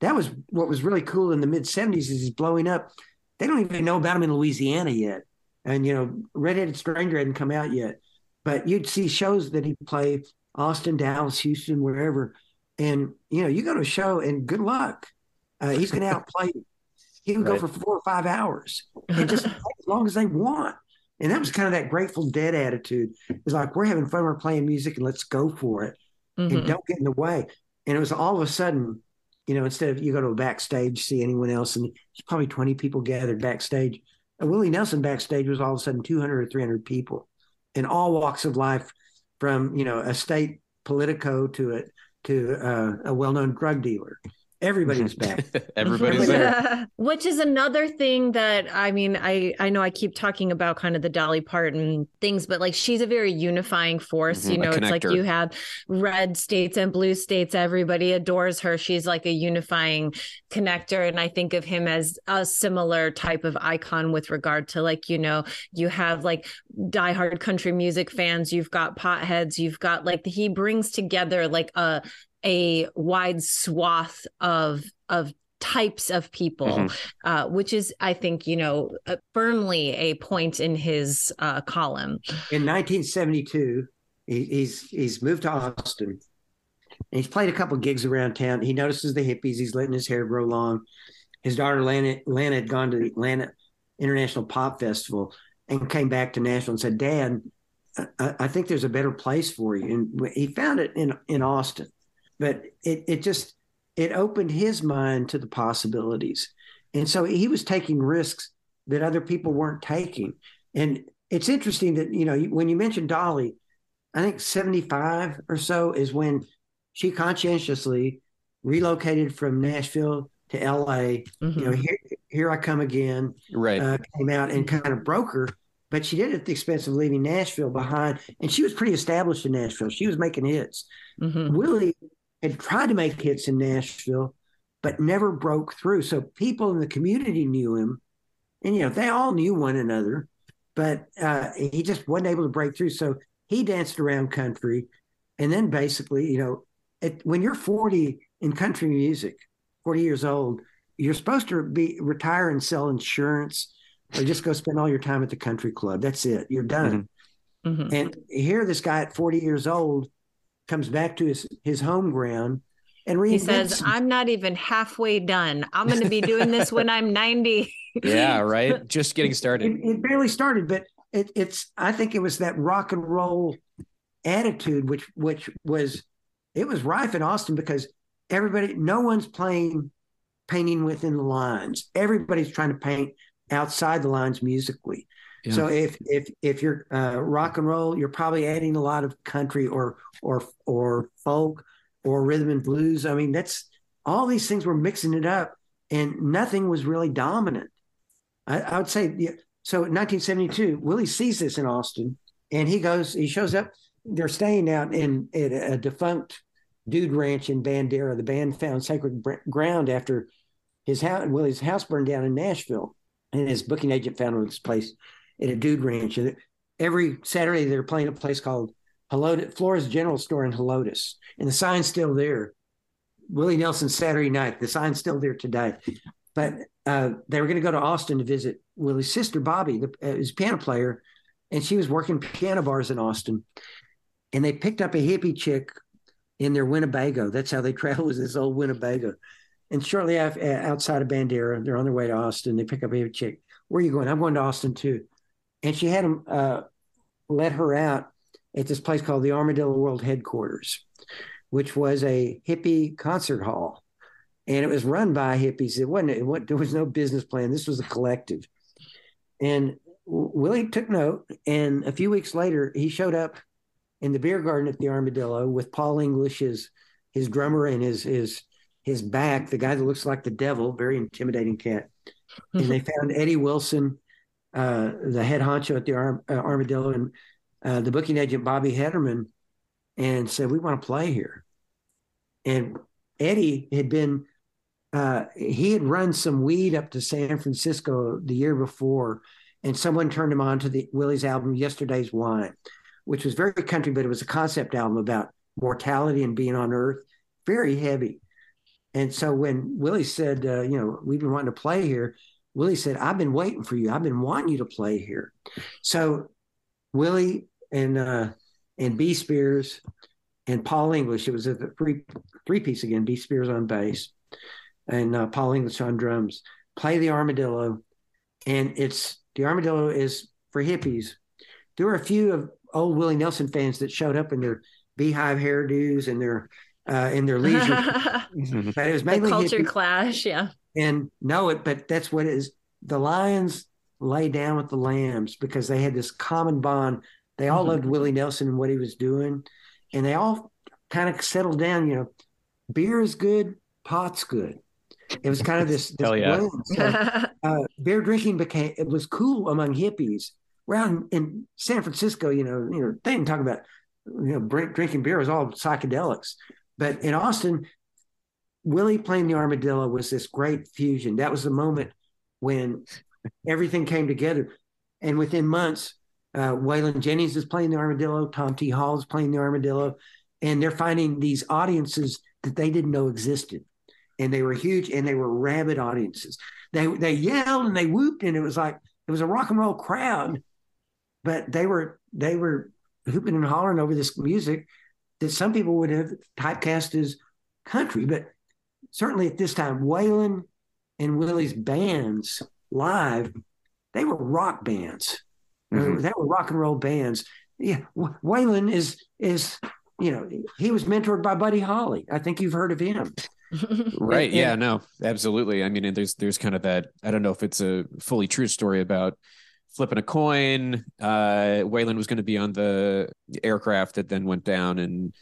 That was what was really cool in the mid 70s is he's blowing up. They don't even know about him in Louisiana yet. And, you know, Redheaded Stranger hadn't come out yet. But you'd see shows that he played Austin, Dallas, Houston, wherever. And, you know, you go to a show and good luck. Uh, he's going to outplay. you. He would right. go for four or five hours and just [laughs] as long as they want. And that was kind of that Grateful Dead attitude. It's like, we're having fun, we're playing music, and let's go for it. Mm-hmm. And don't get in the way. And it was all of a sudden, you know, instead of you go to a backstage, see anyone else, and there's probably 20 people gathered backstage. Willie Nelson backstage was all of a sudden 200 or 300 people in all walks of life, from you know a state politico to a to uh, a well-known drug dealer everybody's [laughs] back. Everybody's there. which is another thing that i mean i i know i keep talking about kind of the dolly parton things but like she's a very unifying force mm-hmm, you know it's like you have red states and blue states. Everybody adores her. She's like a unifying connector and i think of him as a similar type of icon with regard to like you know you have like diehard country music fans you've got potheads you've got like he brings together like a a wide swath of of types of people, mm-hmm. uh, which is, I think, you know, uh, firmly a point in his uh, column. In 1972, He, he's he's moved to Austin. And he's played a couple gigs around town. He notices the hippies. He's letting his hair grow long. His daughter Lana, Lana had gone to the Atlanta International Pop Festival and came back to Nashville and said, "Dad, I, I think there's a better place for you." And he found it in in Austin, but it it just it opened his mind to the possibilities, and so he was taking risks that other people weren't taking. And it's interesting that you know when you mentioned Dolly, I think 75 or so is when she conscientiously relocated from Nashville to LA. Mhm. You know, here, here I come again. Right. Uh, came out and kind of broke her, but she did it at the expense of leaving Nashville behind. And she was pretty established in Nashville. She was making hits. Mhm. Willie had tried to make hits in Nashville, but never broke through. So people in the community knew him, and you know they all knew one another, but uh, he just wasn't able to break through. So he danced around country, and then basically, you know, it, when you're 40 in country music, 40 years old, you're supposed to be retire and sell insurance, or just go spend all your time at the country club. That's it. You're done. Mhm. And here, this guy at 40 years old comes back to his his home ground and He reinvents. says, I'm not even halfway done. I'm going to be doing this when I'm 90. [laughs] yeah, right. Just getting it, started. it barely started, but it, it's. I think it was that rock and roll attitude, which which was it was rife in Austin because everybody, no one's playing painting within the lines. Everybody's trying to paint outside the lines musically. So if if if you're uh, rock and roll, you're probably adding a lot of country or or or folk or rhythm and blues. I mean, that's all these things were mixing it up, and nothing was really dominant. I, I would say so. In 1972, Willie sees this in Austin, and he goes. He shows up. They're staying out in at a defunct dude ranch in Bandera. The band found sacred ground after his house, Willie's house burned down in Nashville, and his booking agent found this place at a dude ranch. And every Saturday they're playing at a place called Helotes, Floore's General Store in Helotes, and the sign's still there. Willie Nelson Saturday night. The sign's still there today. But uh, they were going to go to Austin to visit Willie's sister Bobby, the, uh, piano player, and she was working piano bars in Austin. And they picked up a hippie chick in their Winnebago. That's how they [laughs] travel was this old Winnebago. And shortly after, uh, outside of Bandera, they're on their way to Austin. They pick up a hippie chick. Where are you going? I'm going to Austin too. And she had them uh, let her out at this place called the Armadillo World Headquarters, which was a hippie concert hall, and it was run by hippies. It wasn't. It wasn't there was no business plan. This was a collective, and Willie took note. And a few weeks later, he showed up in the beer garden at the Armadillo with Paul English, his his drummer, and his his his back, the guy that looks like the devil, very intimidating cat. and they [laughs] found Eddie Wilson, uh, the head honcho at the uh, Armadillo, and uh, the booking agent Bobby Hedderman, and said, "We want to play here." And Eddie had been, uh, he had run some weed up to San Francisco the year before, and someone turned him on to the Willie's album "Yesterday's Wine," which was very country, but it was a concept album about mortality and being on Earth, very heavy. And so when Willie said, uh, you know, we've been wanting to play here, Willie said, I've been waiting for you. I've been wanting you to play here. So Willie and uh, and Bee Spears and Paul English, it was a three three piece again, Bee Spears on bass and uh, Paul English on drums, play the armadillo. And it's the armadillo is for hippies. There were a few of old Willie Nelson fans that showed up in their beehive hairdos and their uh, in their leisure the [laughs] but it was mainly culture hippie- clash. Yeah. And know it, but that's what it is. The lions lay down with the lambs because they had this common bond. They all Mhm. loved Willie Nelson and what he was doing, and they all kind of settled down. You know, beer is good, pot's good. It was kind of this, this Hell yeah. blend. So, [laughs] uh, beer drinking became it was cool among hippies. Around in San Francisco, you know, you know, they didn't talk about you know drink, drinking beer it was all psychedelics, but in Austin, Willie playing the armadillo was this great fusion. That was the moment when everything came together, and within months, uh, Waylon Jennings is playing the armadillo, Tom T. Hall is playing the armadillo, and they're finding these audiences that they didn't know existed and they were huge and they were rabid audiences. They they yelled and they whooped and it was like it was a rock and roll crowd, but they were they were hooping and hollering over this music that some people would have typecast as country, but certainly at this time, Waylon and Willie's bands live, they were rock bands. Mhm. They were rock and roll bands. Yeah, Waylon is is you know he was mentored by Buddy Holly. I think you've heard of him. [laughs] Right. And- yeah, no, absolutely. I mean, and there's there's kind of that I don't know if it's a fully true story about flipping a coin. Uh Waylon was going to be on the aircraft that then went down and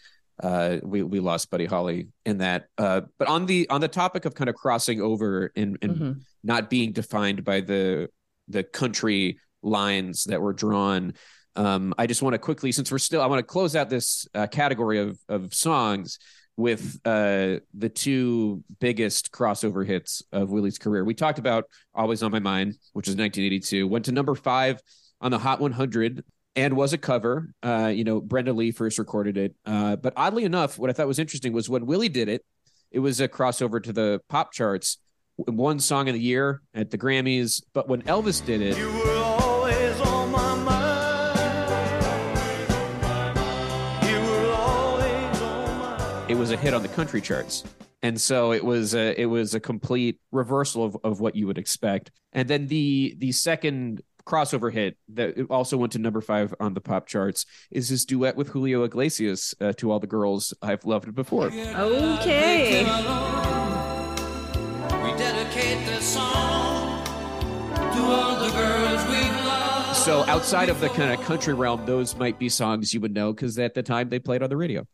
uh we we lost Buddy Holly in that. Uh but on the on the topic of kind of crossing over and and Mhm. not being defined by the the country lines that were drawn. Um, I just want to quickly, since we're still, I want to close out this uh, category of of songs with uh, the two biggest crossover hits of Willie's career. We talked about "Always on My Mind," which is 1982, went to number five on the Hot 100 and was a cover. Uh, you know, Brenda Lee first recorded it, uh, but oddly enough, what I thought was interesting was when Willie did it, it was a crossover to the pop charts one song of the year at the Grammys. But when Elvis did it, You were always on my mind. You were always on my it was a hit on the country charts. And so it was a it was a complete reversal of, of what you would expect. And then the the second crossover hit that also went to number five on the pop charts is his duet with Julio Iglesias uh, to all the girls I've loved before. Okay. We dedicate this song to all the girls we've loved. So outside of the kind of country realm, those might be songs you would know because at the time they played on the radio.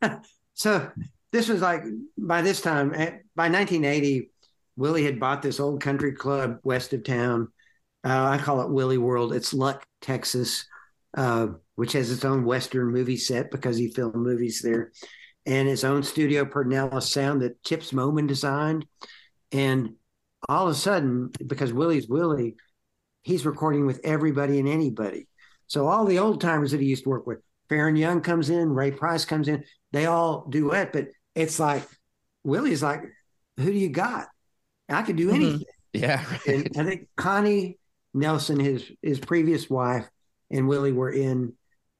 [laughs] So this was like by this time, eh, by 1980, Willie had bought this old country club west of town. Uh, I call it Willie World. It's Luck, Texas, uh, which has its own Western movie set because he filmed movies there, and his own studio, Pedernales Sound, that Chips Moman designed. And all of a sudden, because Willie's Willie, he's recording with everybody and anybody. So all the old timers that he used to work with, Faron Young comes in, Ray Price comes in, they all duet, but it's like Willie's like, who do you got? I could do Mhm. anything. Yeah. And I think Connie Nelson, his his previous wife, and Willie were in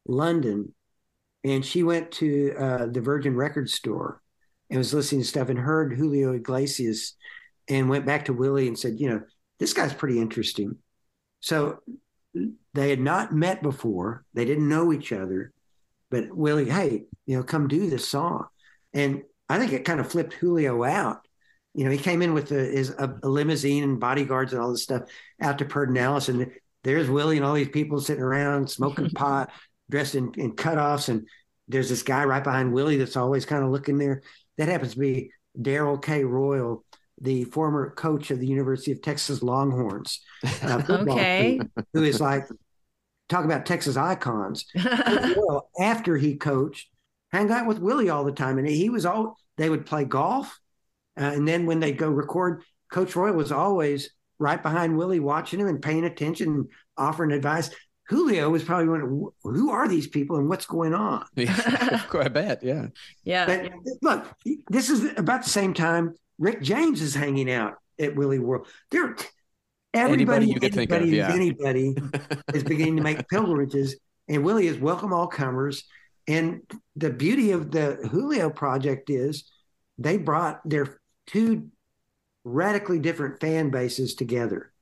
London, and she went to uh, the Virgin Record store and was listening to stuff and heard Julio Iglesias, and went back to Willie and said, you know, this guy's pretty interesting. So they had not met before; they didn't know each other, but Willie, hey, you know, come do this song, and I think it kind of flipped Julio out you know, he came in with a, his a, a limousine and bodyguards and all this stuff out to Pedernales, and there's Willie and all these people sitting around smoking [laughs] pot, dressed in, in cutoffs, and there's this guy right behind Willie that's always kind of looking there. That happens to be Darrell K. Royal, the former coach of the University of Texas Longhorns, uh, [laughs] Okay. team, who is like talk about Texas icons. [laughs] well, after he coached, hang out with Willie all the time, and he was all they would play golf, uh, and then when they go record, Coach Roy was always right behind Willie, watching him and paying attention, and offering advice. Julio was probably wondering, who are these people and what's going on? [laughs] [laughs] I bet. Yeah. yeah. But look, this is about the same time Rick James is hanging out at Willie World. There, Anybody everybody, you could think of, anybody, yeah. anybody is [laughs] beginning to make pilgrimages, and Willie is welcome all comers. And the beauty of the Julio project is they brought their two radically different fan bases together.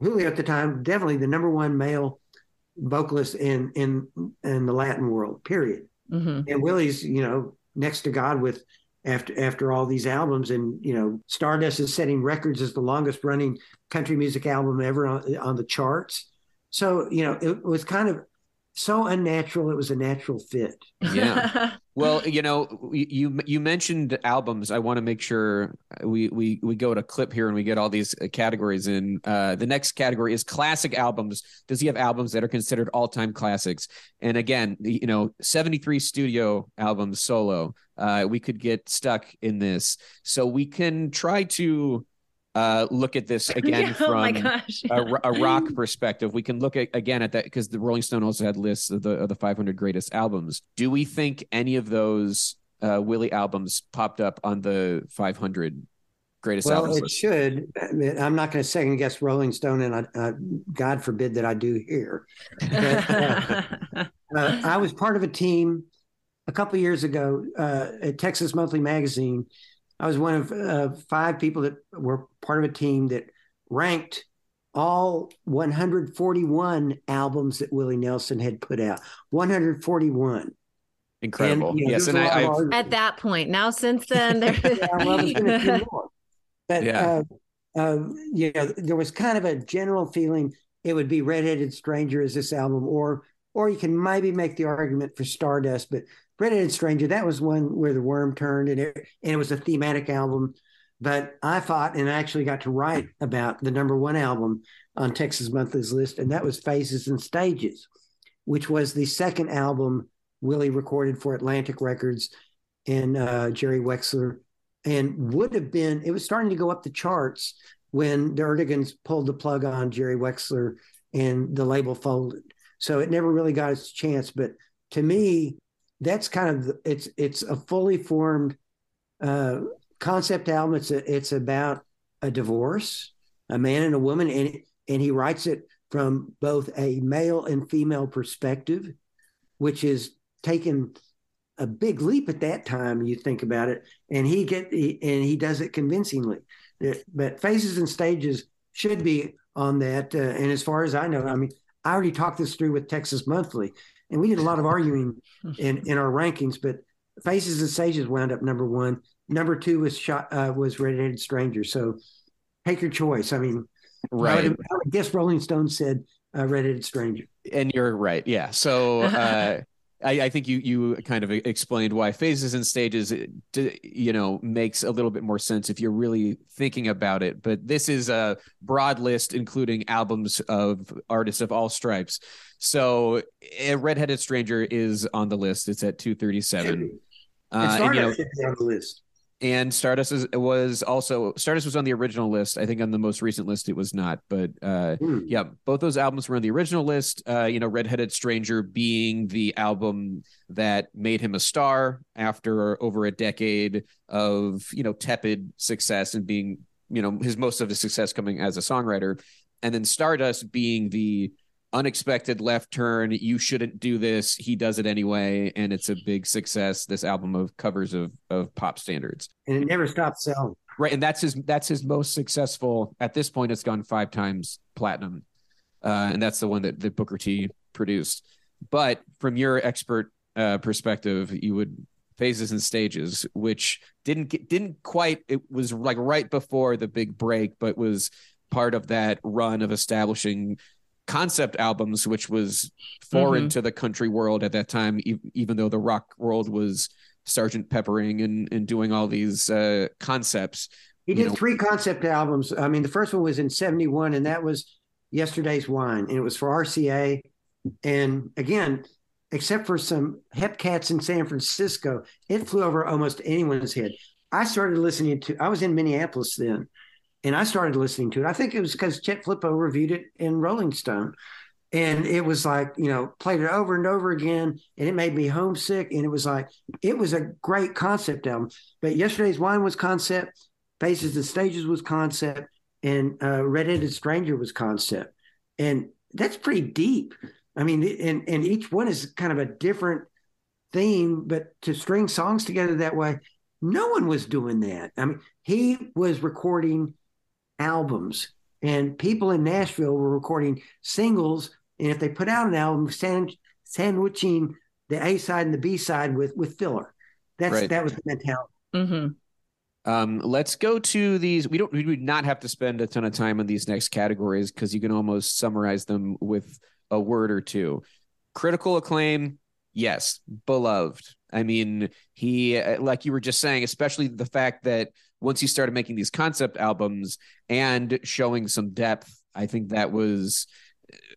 Julio at the time, definitely the number one male vocalist in in in the Latin world. Period Mhm. and Willie's, you know, next to God with after after all these albums, and you know, Stardust is setting records as the longest running country music album ever on, on the charts. So you know, it was kind of so unnatural. It was a natural fit. Yeah. [laughs] Well, you know, you you mentioned albums. I want to make sure we we we go to clip here and we get all these uh, categories in. Uh, the next category is classic albums. Does he have albums that are considered all time classics? And again, you know, seventy three studio albums solo. Uh, we could get stuck in this, so we can try to uh, look at this [laughs] again Yeah, from oh my gosh. a, a rock perspective, we can look at again at that because the Rolling Stone also had lists of the of the 500 greatest albums. Do we think any of those uh, Willie albums popped up on the 500 greatest Well, albums it list? should. I mean, I'm not going to second guess Rolling Stone, and I, uh, God forbid that I do here. But, uh, [laughs] uh, I was part of a team a couple years ago uh, at Texas Monthly Magazine. I was one of uh, five people that were part of a team that ranked all 141 albums that Willie Nelson had put out. 141. Incredible. And, you know, yes, and was a I, lot of I argument. At that point, now since [laughs] then, there. yeah, well, there's been a few [laughs] more. But Yeah. uh, uh, you know, there was kind of a general feeling it would be Redheaded Stranger as this album, or or you can maybe make the argument for Stardust, but Redheaded Stranger that was one where the worm turned, and it and it was a thematic album. But I fought and I actually got to write about the number one album on Texas Monthly's list, and that was Phases and Stages, which was the second album Willie recorded for Atlantic Records and uh, Jerry Wexler, and would have been. It was starting to go up the charts when the Erteguns pulled the plug on Jerry Wexler and the label folded. So it never really got its chance. But to me, that's kind of it's it's a fully formed uh, concept album. It's a, it's about a divorce, a man and a woman, and and he writes it from both a male and female perspective, which is taken a big leap at that time. You think about it, and he get he, and he does it convincingly. But phases and stages should be on that. Uh, and as far as I know, I mean, I already talked this through with Texas Monthly, and we did a lot of [laughs] arguing in [laughs] in our rankings. But Phases and Stages wound up number one. Number two was shot uh, was Redheaded Stranger. So take your choice. I mean, I right. would, I would guess Rolling Stone said uh, Redheaded Stranger. and you're right. Yeah. So uh, [laughs] I, I think you you kind of explained why phases and stages, you know, makes a little bit more sense if you're really thinking about it. But this is a broad list, including albums of artists of all stripes. So, a Redheaded Stranger is on the list. It's at 237. and Uh, and, you know, Stardust on the list. and Stardust is, was also Stardust was on the original list. I think on the most recent list it was not, but uh, Hmm. yeah, both those albums were on the original list. Uh, you know, Redheaded Stranger being the album that made him a star after over a decade of you know tepid success and being you know his most of his success coming as a songwriter, and then Stardust being the unexpected left turn. You shouldn't do this. He does it anyway, and it's a big success. This album of covers of of pop standards. And it never stopped selling. Right, and that's his that's his most successful at this point. It's gone five times platinum, uh, and that's the one that, that Booker T produced. But from your expert uh, perspective, you would phases and stages, which didn't get, didn't quite. It was like right before the big break, but was part of that run of establishing concept albums, which was foreign to the country world at that time. e- even though the rock world was Sergeant Peppering and and doing all these uh, concepts. He You did know- three concept albums. I mean, the first one was in 71, and that was Yesterday's Wine, and it was for RCA. And again, except for some hepcats in San Francisco, it flew over almost anyone's head. I started listening to, I was in Minneapolis then, and I started listening to it. I think it was because Chet Flippo reviewed it in Rolling Stone. And it was like, you know, played it over and over again, and it made me homesick. And it was like, it was a great concept album. But Yesterday's Wine was concept, Phases and Stages was concept, and uh, Redheaded Stranger was concept. And that's pretty deep. I mean, and, and each one is kind of a different theme, but to string songs together that way, no one was doing that. I mean, he was recording albums, and people in Nashville were recording singles. And if they put out an album, sand, sandwiching the A side and the B side with with filler. That's Right. that was the mentality. hmm Um, let's go to these. We don't. We would not have to spend a ton of time on these next categories because you can almost summarize them with a word or two. Critical acclaim, yes. Beloved. I mean, he, uh, like you were just saying, especially the fact that once he started making these concept albums and showing some depth, I think that was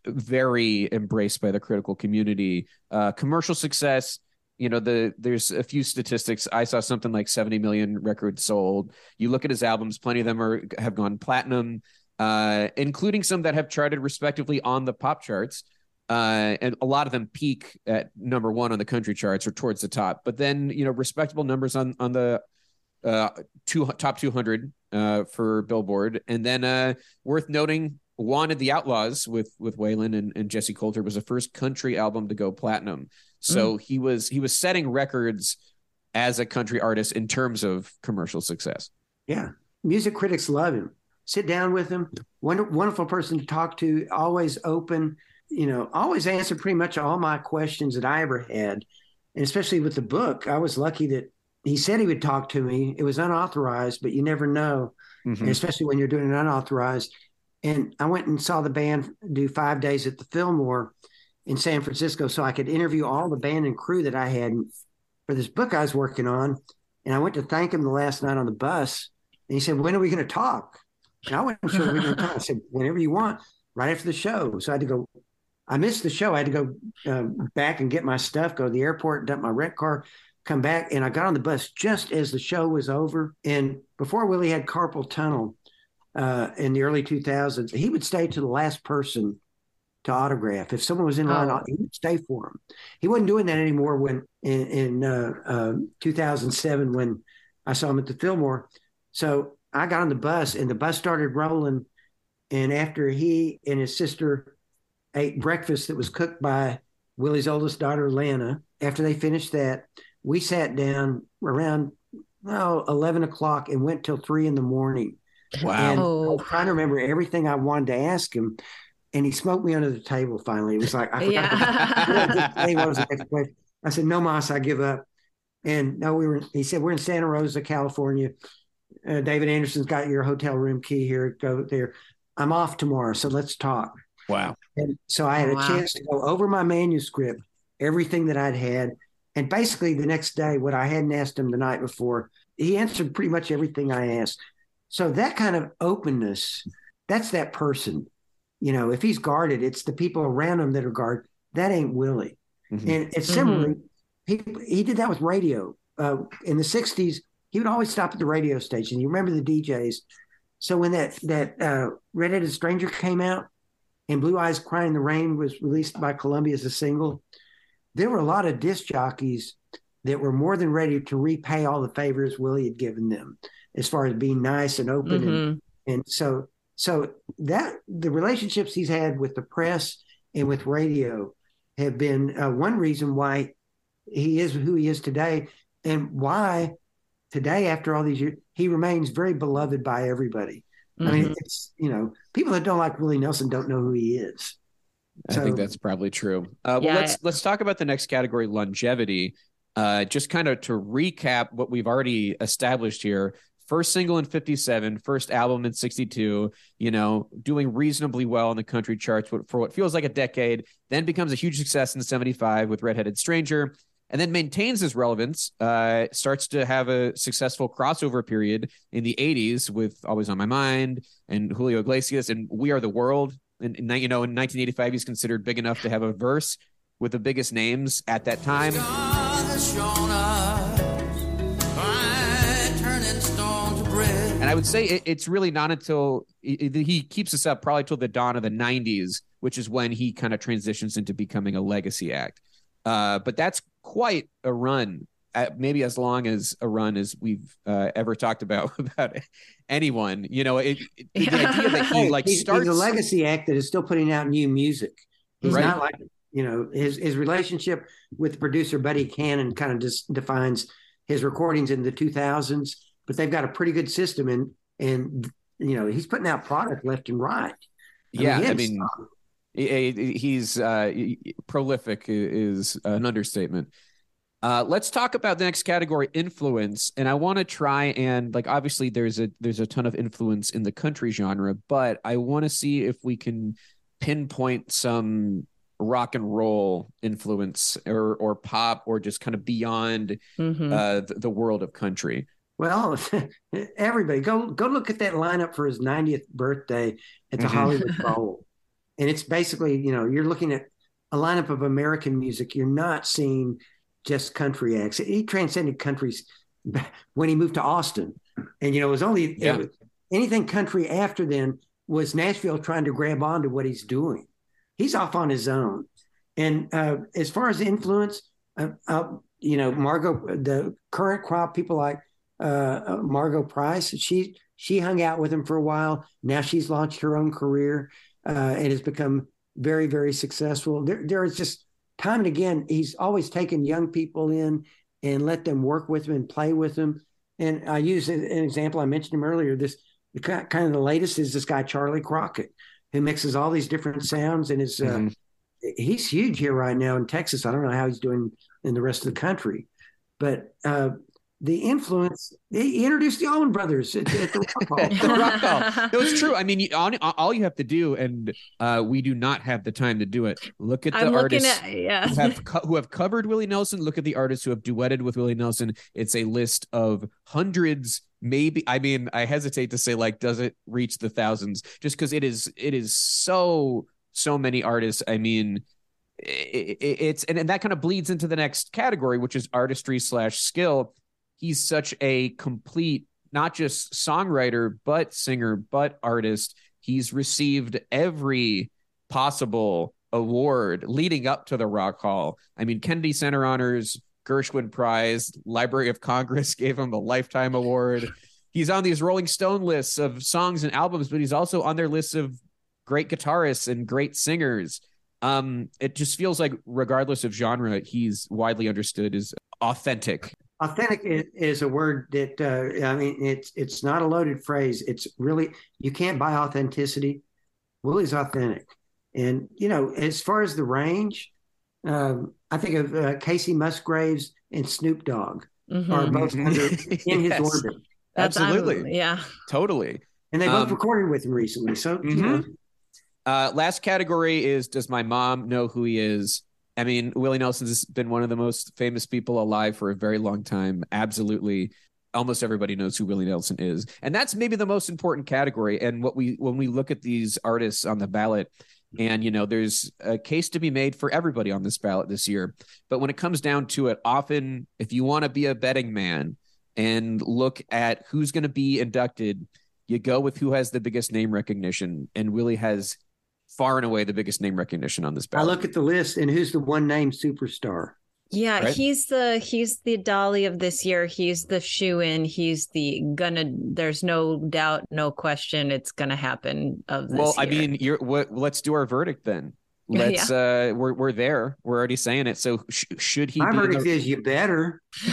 very embraced by the critical community. Uh, commercial success, you know, the there's a few statistics. I saw something like 70 million records sold. You look at his albums, plenty of them are have gone platinum, uh, including some that have charted respectively on the pop charts. Uh, and a lot of them peak at number one on the country charts or towards the top. But then, you know, respectable numbers on on the uh, two top 200 uh, for Billboard. And then uh, worth noting, Wanted the Outlaws with with Waylon and, and Jessi Colter was the first country album to go platinum. So Mm. he was he was setting records as a country artist in terms of commercial success. Yeah. Music critics love him. Sit down with him. Wonder, wonderful person to talk to, always open, you know, always answer pretty much all my questions that I ever had. And especially with the book, I was lucky that he said he would talk to me. It was unauthorized, but you never know, Mhm. especially when you're doing it unauthorized. And I went and saw the band do five days at the Fillmore in San Francisco so I could interview all the band and crew that I had for this book I was working on. And I went to thank him the last night on the bus. And he said, When are we going to talk? And I wasn't sure we were going to talk. I said, Whenever you want, right after the show. So I had to go. I missed the show. I had to go um, back and get my stuff, go to the airport, dump my rent car, come back. And I got on the bus just as the show was over. And before Willie had carpal tunnel uh, in the early 2000s, he would stay to the last person to autograph. If someone was in line, Oh. he would stay for him. He wasn't doing that anymore when in, in uh, uh, 2007 when I saw him at the Fillmore. So I got on the bus and the bus started rolling. And after he and his sister ate breakfast that was cooked by Willie's oldest daughter, Lana, after they finished that, we sat down around well, 11 o'clock and went till three in the morning. Wow. And I Oh. was trying to remember everything I wanted to ask him. And he smoked me under the table finally. It was like, I forgot Yeah. [laughs] Hey, what was the next question? I said, no, Moss, I give up. And no, we were, he said, we're in Santa Rosa, California. Uh, David Anderson's got your hotel room key here. Go there. I'm off tomorrow. So let's talk. Wow. And so I had Oh, a wow. chance to go over my manuscript, everything that I'd had. And basically the next day, what I hadn't asked him the night before, he answered pretty much everything I asked. So that kind of openness, that's that person. You know, if he's guarded, it's the people around him that are guarded. That ain't Willie. Mhm. And it's similarly, he he did that with radio. Uh, in the '60s, he would always stop at the radio station. You remember the DJs. So when that that uh, Redheaded Stranger came out, and Blue Eyes Crying in the Rain was released by Columbia as a single, there were a lot of disc jockeys that were more than ready to repay all the favors Willie had given them, as far as being nice and open and Mhm. and so so that the relationships he's had with the press and with radio have been uh, one reason why he is who he is today and why today after all these years he remains very beloved by everybody i Mm-hmm. mean it's you know people that don't like willie nelson don't know who he is I So- think that's probably true. Uh, well, Yeah, let's let's talk about the next category, longevity. Uh, just kind of to recap what we've already established here. First single in 57, first album in 62, you know, doing reasonably well in the country charts for what feels like a decade, then becomes a huge success in 75 with Redheaded Stranger, and then maintains his relevance, uh, starts to have a successful crossover period in the 80s with Always on My Mind and Julio Iglesias and We Are the World. And, and you know, in 1985, he's considered big enough to have a verse with the biggest names at that time. And I would say it, it's really not until he keeps us up probably till the dawn of the 90s, which is when he kind of transitions into becoming a legacy act. Uh, but that's quite a run, maybe as long as a run as we've uh, ever talked about [laughs] about anyone. You know, it, it- the idea that he like he's, starts he's a legacy act that is still putting out new music he's Right. not like you know his his relationship with producer buddy cannon kind of just defines his recordings in the 2000s but they've got a pretty good system and and you know he's putting out product left and right yeah, he I mean, he- he- he's uh, prolific is an understatement. Uh, let's talk about the next category, influence. And I want to try and like obviously there's a there's a ton of influence in the country genre, but I want to see if we can pinpoint some rock and roll influence or or pop or just kind of beyond Mhm. uh, the, the world of country. well [laughs] everybody go go look at that lineup for his 90th birthday at the Mhm. hollywood bowl and it's basically you know you're looking at a lineup of american music you're not seeing just country acts. He transcended countries [laughs] when he moved to austin. And you know it was only it was- anything country after then was nashville trying to grab onto what he's doing. He's off on his own. And uh, as far as influence uh, uh, you know Margo the current crop people like uh, uh, Margo Price she she hung out with him for a while. Now she's launched her own career uh, and has become very, very successful. There, there is just time and again, he's always taken young people in and let them work with him and play with him. And I use an example. I mentioned him earlier. This kind of the latest is this guy Charley Crockett, who mixes all these different sounds and is uh, Mhm. he's huge here right now in Texas. I don't know how he's doing in the rest of the country, but uh, the influence he introduced the Allman Brothers at, at the Rock Hall. [laughs] The Rock Hall. No, it's true. I mean, you, on, all you have to do, and uh, we do not have the time to do it. Look at the I'm artists at yeah. who have co- who have covered Willie Nelson. Look at the artists who have duetted with Willie Nelson. It's a list of hundreds, maybe. I mean, I hesitate to say like, does it reach the thousands? Just because it is, it is so so many artists. I mean, i i- it's and, and that kind of bleeds into the next category, which is artistry slash skill. He's such a complete, not just songwriter, but singer, but artist. He's received every possible award leading up to the Rock Hall. I mean, Kennedy Center Honors, Gershwin Prize, Library of Congress [laughs] gave him the Lifetime Award. He's on these Rolling Stone lists of songs and albums, but he's also on their lists of great guitarists and great singers. Um, it just feels like, regardless of genre, he's widely understood as authentic. Authentic is, is a word that uh, I mean it's it's not a loaded phrase. It's really you can't buy authenticity. Willie's authentic, and you know as far as the range, um, I think of uh, Kacey Musgraves and Snoop Dogg Mhm. are both under in [laughs] his Yes, orbit, That's- I'm- Absolutely. yeah. Totally. and they both Um, recorded with him recently. So you Mhm. know, Uh, last category is Does my mom know who he is? I mean, Willie Nelson's been one of the most famous people alive for a very long time. Absolutely. Almost everybody knows who Willie Nelson is. And that's maybe the most important category. And what we, when we look at these artists on the ballot, and, you know, there's a case to be made for everybody on this ballot this year. But when it comes down to it, often if you want to be a betting man and look at who's going to be inducted, you go with who has the biggest name recognition. And Willie has far and away the biggest name recognition on this ballot. I look at the list, and who's the one name superstar? Yeah, Right? he's the he's the dolly of this year. He's the shoe in. He's the gonna. There's no doubt, no question, it's gonna happen. Of this well, I mean, you're what? Let's do our verdict then. [laughs] Let's. uh We're we're there. We're already saying it. So sh- should he? My be verdict the- is you better. [laughs]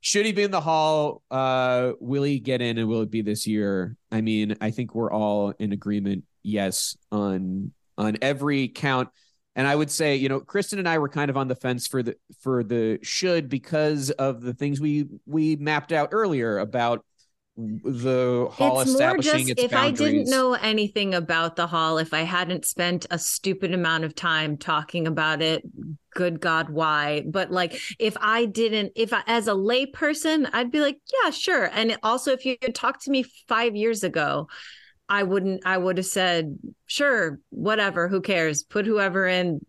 should he be in the hall? Uh Will he get in, and will it be this year? I mean, I think we're all in agreement. Yes, on on every count. And I would say, you know, Kristen and I were kind of on the fence for the for the should because of the things we we mapped out earlier about the hall it's more establishing just if I didn't know anything about the hall, if I hadn't spent a stupid amount of time talking about it, good God, why? But like, if I didn't, if I, as a layperson, I'd be like, yeah, sure. And also, if you had talked to me five years ago, I wouldn't, I would have said, sure, whatever, who cares? Put whoever in,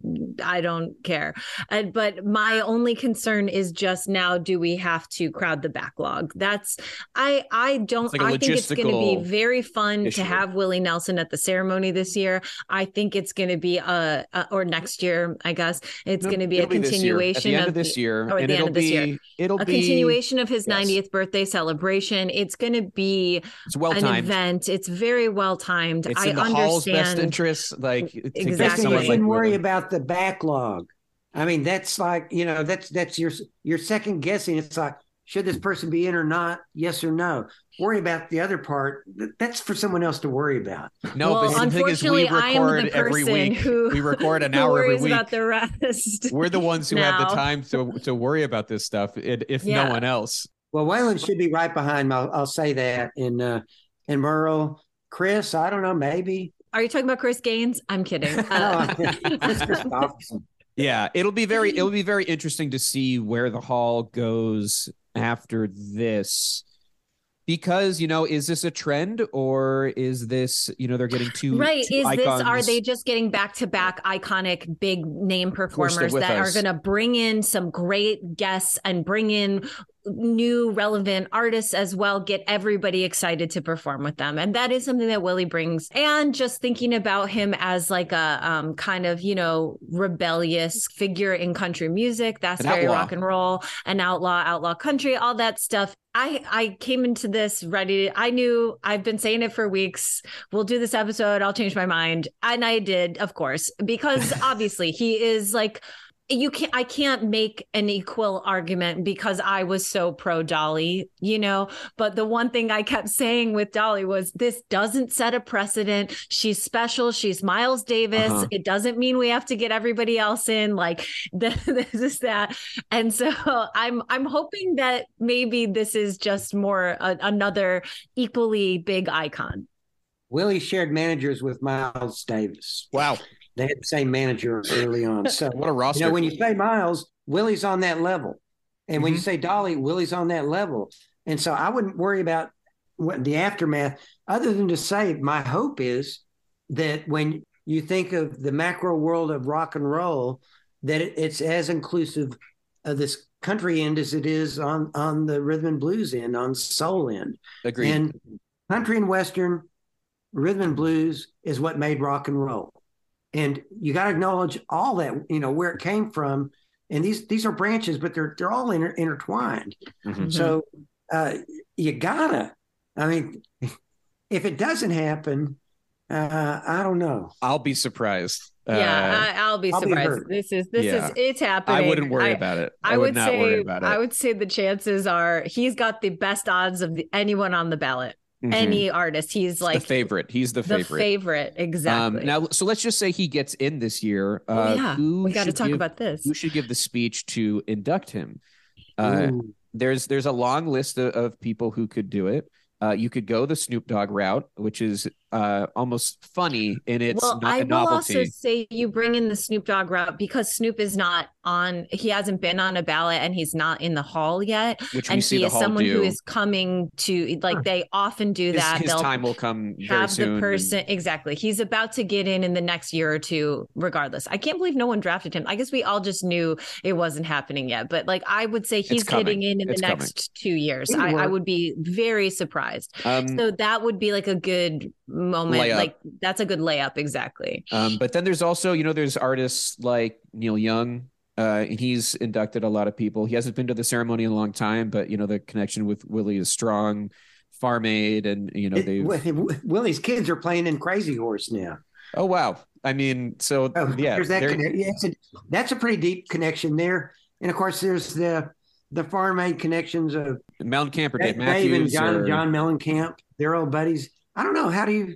I don't care. And, but my only concern is just now, do we have to crowd the backlog? That's, I, I don't, like I think it's going to be very fun issue. to have Willie Nelson at the ceremony this year. I think it's going to be a, a, or next year, I guess it's No, going to be a it'll continuation at of, of this year, or at and the end it'll of this be year. it'll a be a continuation of his yes. 90th birthday celebration. It's going to be It's well an event. It's very well timed. It's I in the hall's best understand. interest. Like to get Exactly. Kristen, someone you like shouldn't worry about the backlog. I mean, that's like you know, that's that's your you're second guessing. It's like should this person be in or not? Yes or no. Worry about the other part. That's for someone else to worry about. No, well, but the thing is, unfortunately, we I am record the every person week. who we [laughs] record an who hour every worries week. about the rest. [laughs] We're the ones who have the time to to worry about this stuff, if Yeah. no one else. Well, Waylon should be right behind me. I'll, I'll say that. And uh, and Merle, Chris, I don't know, maybe. Are you talking about Chris Gaines? I'm kidding. [laughs] Uh, No, Kris Kristofferson. [laughs] Yeah, it'll be very [laughs] it'll be very interesting to see where the hall goes after this. Because, you know, is this a trend or is this, you know, they're getting too [sighs] right two is this are they just getting back to back iconic big name performers with that are going to bring in some great guests and bring in new relevant artists as well, get everybody excited to perform with them. And that is something that Willie brings. And just thinking about him as like a um, kind of, you know, rebellious figure in country music. That's An very outlaw. rock and roll, an outlaw, outlaw country, all that stuff. I I came into this ready. I knew I've been saying it for weeks. We'll do this episode. I'll change my mind. And I did, of course, because [laughs] obviously he is like you can't I can't make an equal argument because I was so pro Dolly, you know. But the one thing I kept saying with Dolly was this doesn't set a precedent. She's special. She's Miles Davis. Uh-huh. It doesn't mean we have to get everybody else in. Like [laughs] this is that. And so [laughs] I'm I'm hoping that maybe this is just more a, another equally big icon. Willie shared managers with Miles Davis. Wow. They had the same manager early on. [laughs] So What a roster. You know, when you say Miles, Willie's on that level. And when you Mhm. say Dolly, Willie's on that level. And so I wouldn't worry about what the aftermath, other than to say, my hope is that when you think of the macro world of rock and roll, that it, it's as inclusive of this country end as it is on on the rhythm and blues end, on soul end. Agreed. And country and western, rhythm and blues is what made rock and roll. And you got to acknowledge all that, you know, where it came from. And these these are branches, but they're they're all inter- intertwined. Mhm. So uh, you gotta. I mean, if it doesn't happen, uh, I don't know. I'll be surprised. Uh, yeah, I, I'll be I'll be surprised. hurt. this is this Yeah. is it's happening. I wouldn't worry I- about it. I, I, would, not worry say about it. I would say the chances are he's got the best odds of the, anyone on the ballot. Mhm. Any artist, he's like the favorite. He's the the favorite. favorite. Exactly. Um, now, so let's just say he gets in this year. oh, Uh, yeah, who we got to talk give- about this. Who should give the speech to induct him? Uh, there's there's a long list of, of people who could do it. Uh, you could go the Snoop Dogg route, which is uh, almost funny in its well, no- I will novelty. also say you bring in the Snoop Dogg route because Snoop is not on. He hasn't been on a ballot and he's not in the hall yet. which we And see he the is someone do. who is coming to like they often do his, that. his They'll time will come very have the and- person exactly he's about to get in in the next year or two regardless i can't believe no one drafted him i guess we all just knew it wasn't happening yet but like i would say he's getting in in It's the coming. next two years I, I would be very surprised um, so that would be like a good moment Layup. like that's a good layup exactly Um, but then there's also, you know, there's artists like Neil Young. Uh, and he's inducted a lot of people. He hasn't been to the ceremony in a long time, but you know the connection with Willie is strong. Farm Aid, and you know It- they. Willie's kids are playing in Crazy Horse now. Oh wow! I mean, so Oh, yeah, there's that. they're- yeah, it's a, that's a pretty deep connection there. And of course, there's the the farm aid connections of Mountain Camper, Dave Dave and Matthews. John or- John Mellencamp. They're old buddies. I don't know how do you.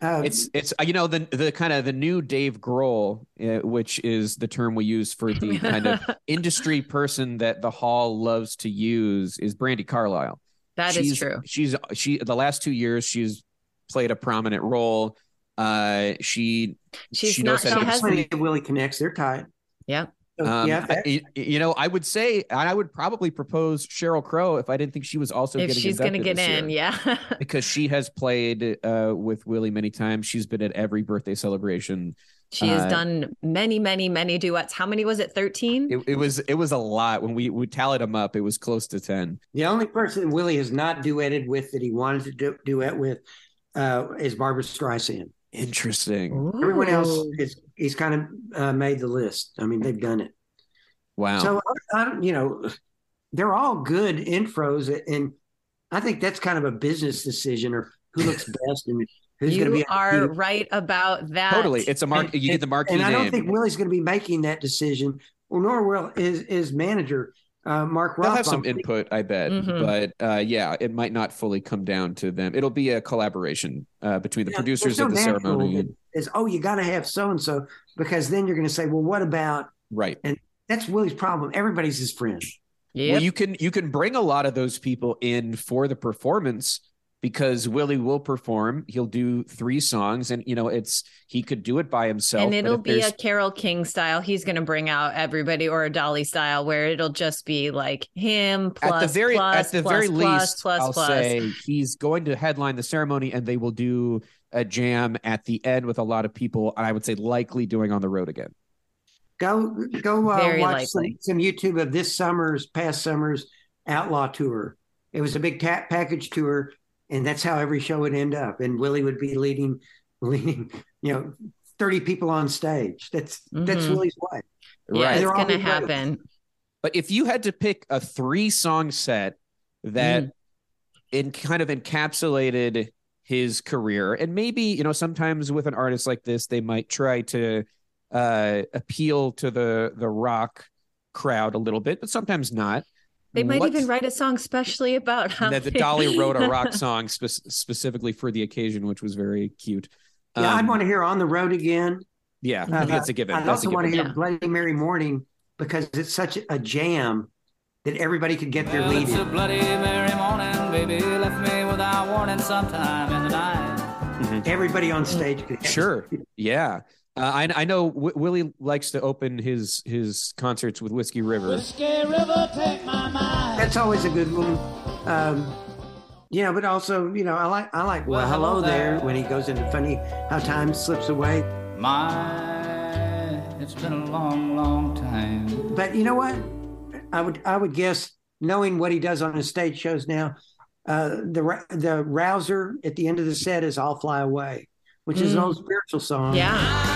Uh, It's it's uh, you know the the kind of the new Dave Grohl, uh, which is the term we use for the [laughs] kind of industry person that the hall loves to use is Brandi Carlile. That is she's, true She's she the last two years she's played a prominent role. Uh, she she's she not knows she how to- has Willie connects. They're tied. yeah So, um, yeah, I- you know, I would say, and I would probably propose Sheryl Crow if I didn't think she was also if getting she's gonna get in year. yeah [laughs] because she has played uh, with Willie many times. She's been at every birthday celebration. she has Uh, done many many many duets how many was it 13 It, it was it was a lot when we we tallied them up. It was close to ten. the only person Willie has not duetted with that he wanted to do, duet with uh, is Barbra Streisand. Interesting. Everyone else is he's kind of uh, made the list. I mean, they've done it. Wow. So I, I, you know, they're all good intros, and I think that's kind of a business decision or who looks [laughs] best and who's going to be. you be are right about that totally, it's a mark. And- You get the marquee And I don't name. think Willie's going to be making that decision, or nor will his his manager uh, Mark They'll have some input, I bet, Mhm. but uh, yeah, it might not fully come down to them. It'll be a collaboration uh, between the Yeah, producers there's of the ceremony. Is oh, you got to have so and so because then you're going to say, well, what about? Right. And that's Willie's problem. Everybody's his friend. Yep. Well, you can you can bring a lot of those people in for the performance because Willie will perform. He'll do three songs, and you know it's he could do it by himself. and it'll be a Carole King style. He's going to bring out everybody, or a Dolly style, where it'll just be like him plus at the very plus, at the plus, very plus, least. plus, I'll plus. say he's going to headline the ceremony, and they will do a jam at the end with a lot of people. And I would say likely doing on the road again. Go go uh, watch some, some YouTube of this summer's past summers outlaw tour. It was a big ta- package tour, and that's how every show would end up. And Willie would be leading, [laughs] leading, you know, thirty people on stage. That's that's Mhm. Willie's way. Yeah, Right. it's They're gonna good shows. happen. But if you had to pick a three song set that Mm. in kind of encapsulated his career, and maybe, you know, sometimes with an artist like this, they might try to uh appeal to the the rock crowd a little bit, but sometimes not. They might What's- even write a song specially about how that the Dolly wrote a rock [laughs] song spe- specifically for the occasion, which was very cute. Yeah, I'd Um, want to hear "On the Road Again." Yeah, I Uh, think that's a given. I'd That's a also want to hear Yeah. "Bloody Mary Morning" because it's such a jam that everybody could get their Well, lead it's a in. bloody Mary morning, baby left me without warning sometime in the night. Everybody on stage could. Sure. Yeah. Uh, I I know w- Willie likes to open his his concerts with Whiskey River. Whiskey River, take my mind. That's always a good one. Um, you know, but also, you know, I like I like well, Well, hello hello there there. when he goes into funny how time slips away. My, it's been a long, long time. But you know what? I would I would guess knowing what he does on his stage shows now, uh, the the rouser at the end of the set is "I'll Fly Away," which is an Mm. old spiritual song. Yeah.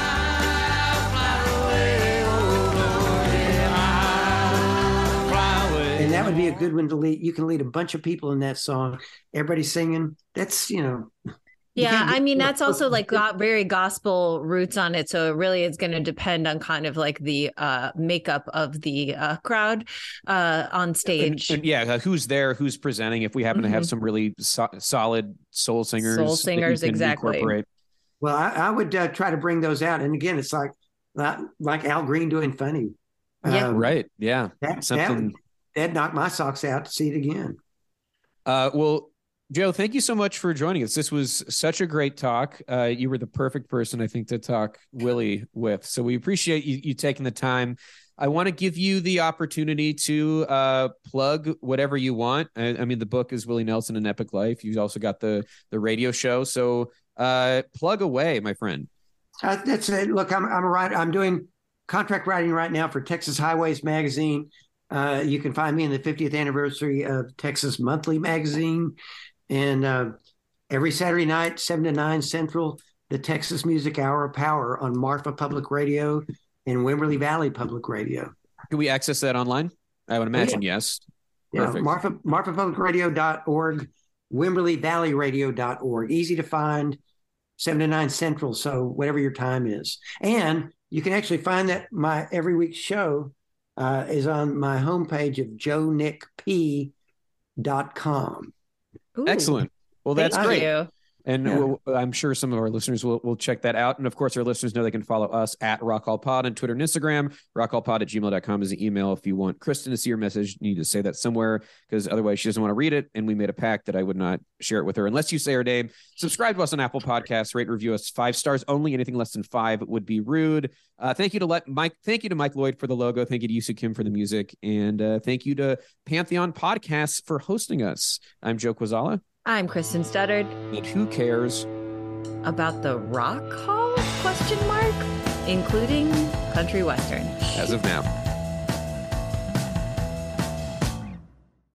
Would be a good one to lead. You can lead a bunch of people in that song. Everybody singing. That's you know. Yeah, I mean that's also like got very gospel roots on it, so it really is going to depend on kind of like the uh makeup of the uh crowd uh on stage. and yeah, uh, who's there? Who's presenting? If we happen to have Mhm. some really so- solid soul singers, Soul singers, exactly. incorporate. Well, I, I would uh, try to bring those out. And again, it's like like, like Al Green doing funny. Yeah. Um, Right. Yeah. That, that Something. Would, that'd knock my socks out to see it again. Uh, well, Joe, thank you so much for joining us. This was such a great talk. Uh, you were the perfect person, I think, to talk Willie with. So we appreciate you, you taking the time. I want to give you the opportunity to uh, plug whatever you want. I, I mean, the book is Willie Nelson: An Epic Life. You've also got the the radio show. So uh, plug away, my friend. Uh, that's it. Look, I'm I'm a writer. I'm doing contract writing right now for Texas Highways Magazine. Uh, you can find me in the 50th anniversary of Texas Monthly Magazine, and uh, every Saturday night, seven to nine Central, the Texas Music Hour of Power on Marfa Public Radio and Wimberley Valley Public Radio. Can we access that online? I would imagine yes. Yeah, Perfect. Marfa, marfapublicradio.org, WimberleyValleyRadio.org. Easy to find, 7 to 9 Central, so whatever your time is. And you can actually find that my every week show uh, is on my homepage of joenickp.com. Ooh, Excellent. Well, that's thank great. you. And Yeah. we'll, I'm sure some of our listeners will, will check that out. And of course, our listeners know they can follow us at Rock Hall Pod on Twitter and Instagram. Rockhallpod at gmail.com is the email. If you want Kristen to see your message, you need to say that somewhere because otherwise she doesn't want to read it. And we made a pact that I would not share it with her unless you say her name. Subscribe to us on Apple Podcasts, rate review us five stars only. Anything less than five would be rude. Uh, thank you to let Mike. Thank you to Mike Lloyd for the logo. Thank you to Yusu Kim for the music. And uh, thank you to Pantheon Podcasts for hosting us. I'm Joe Quazala. I'm Kristen Studdard. And who cares? About the rock hall question mark, including country western. As of now.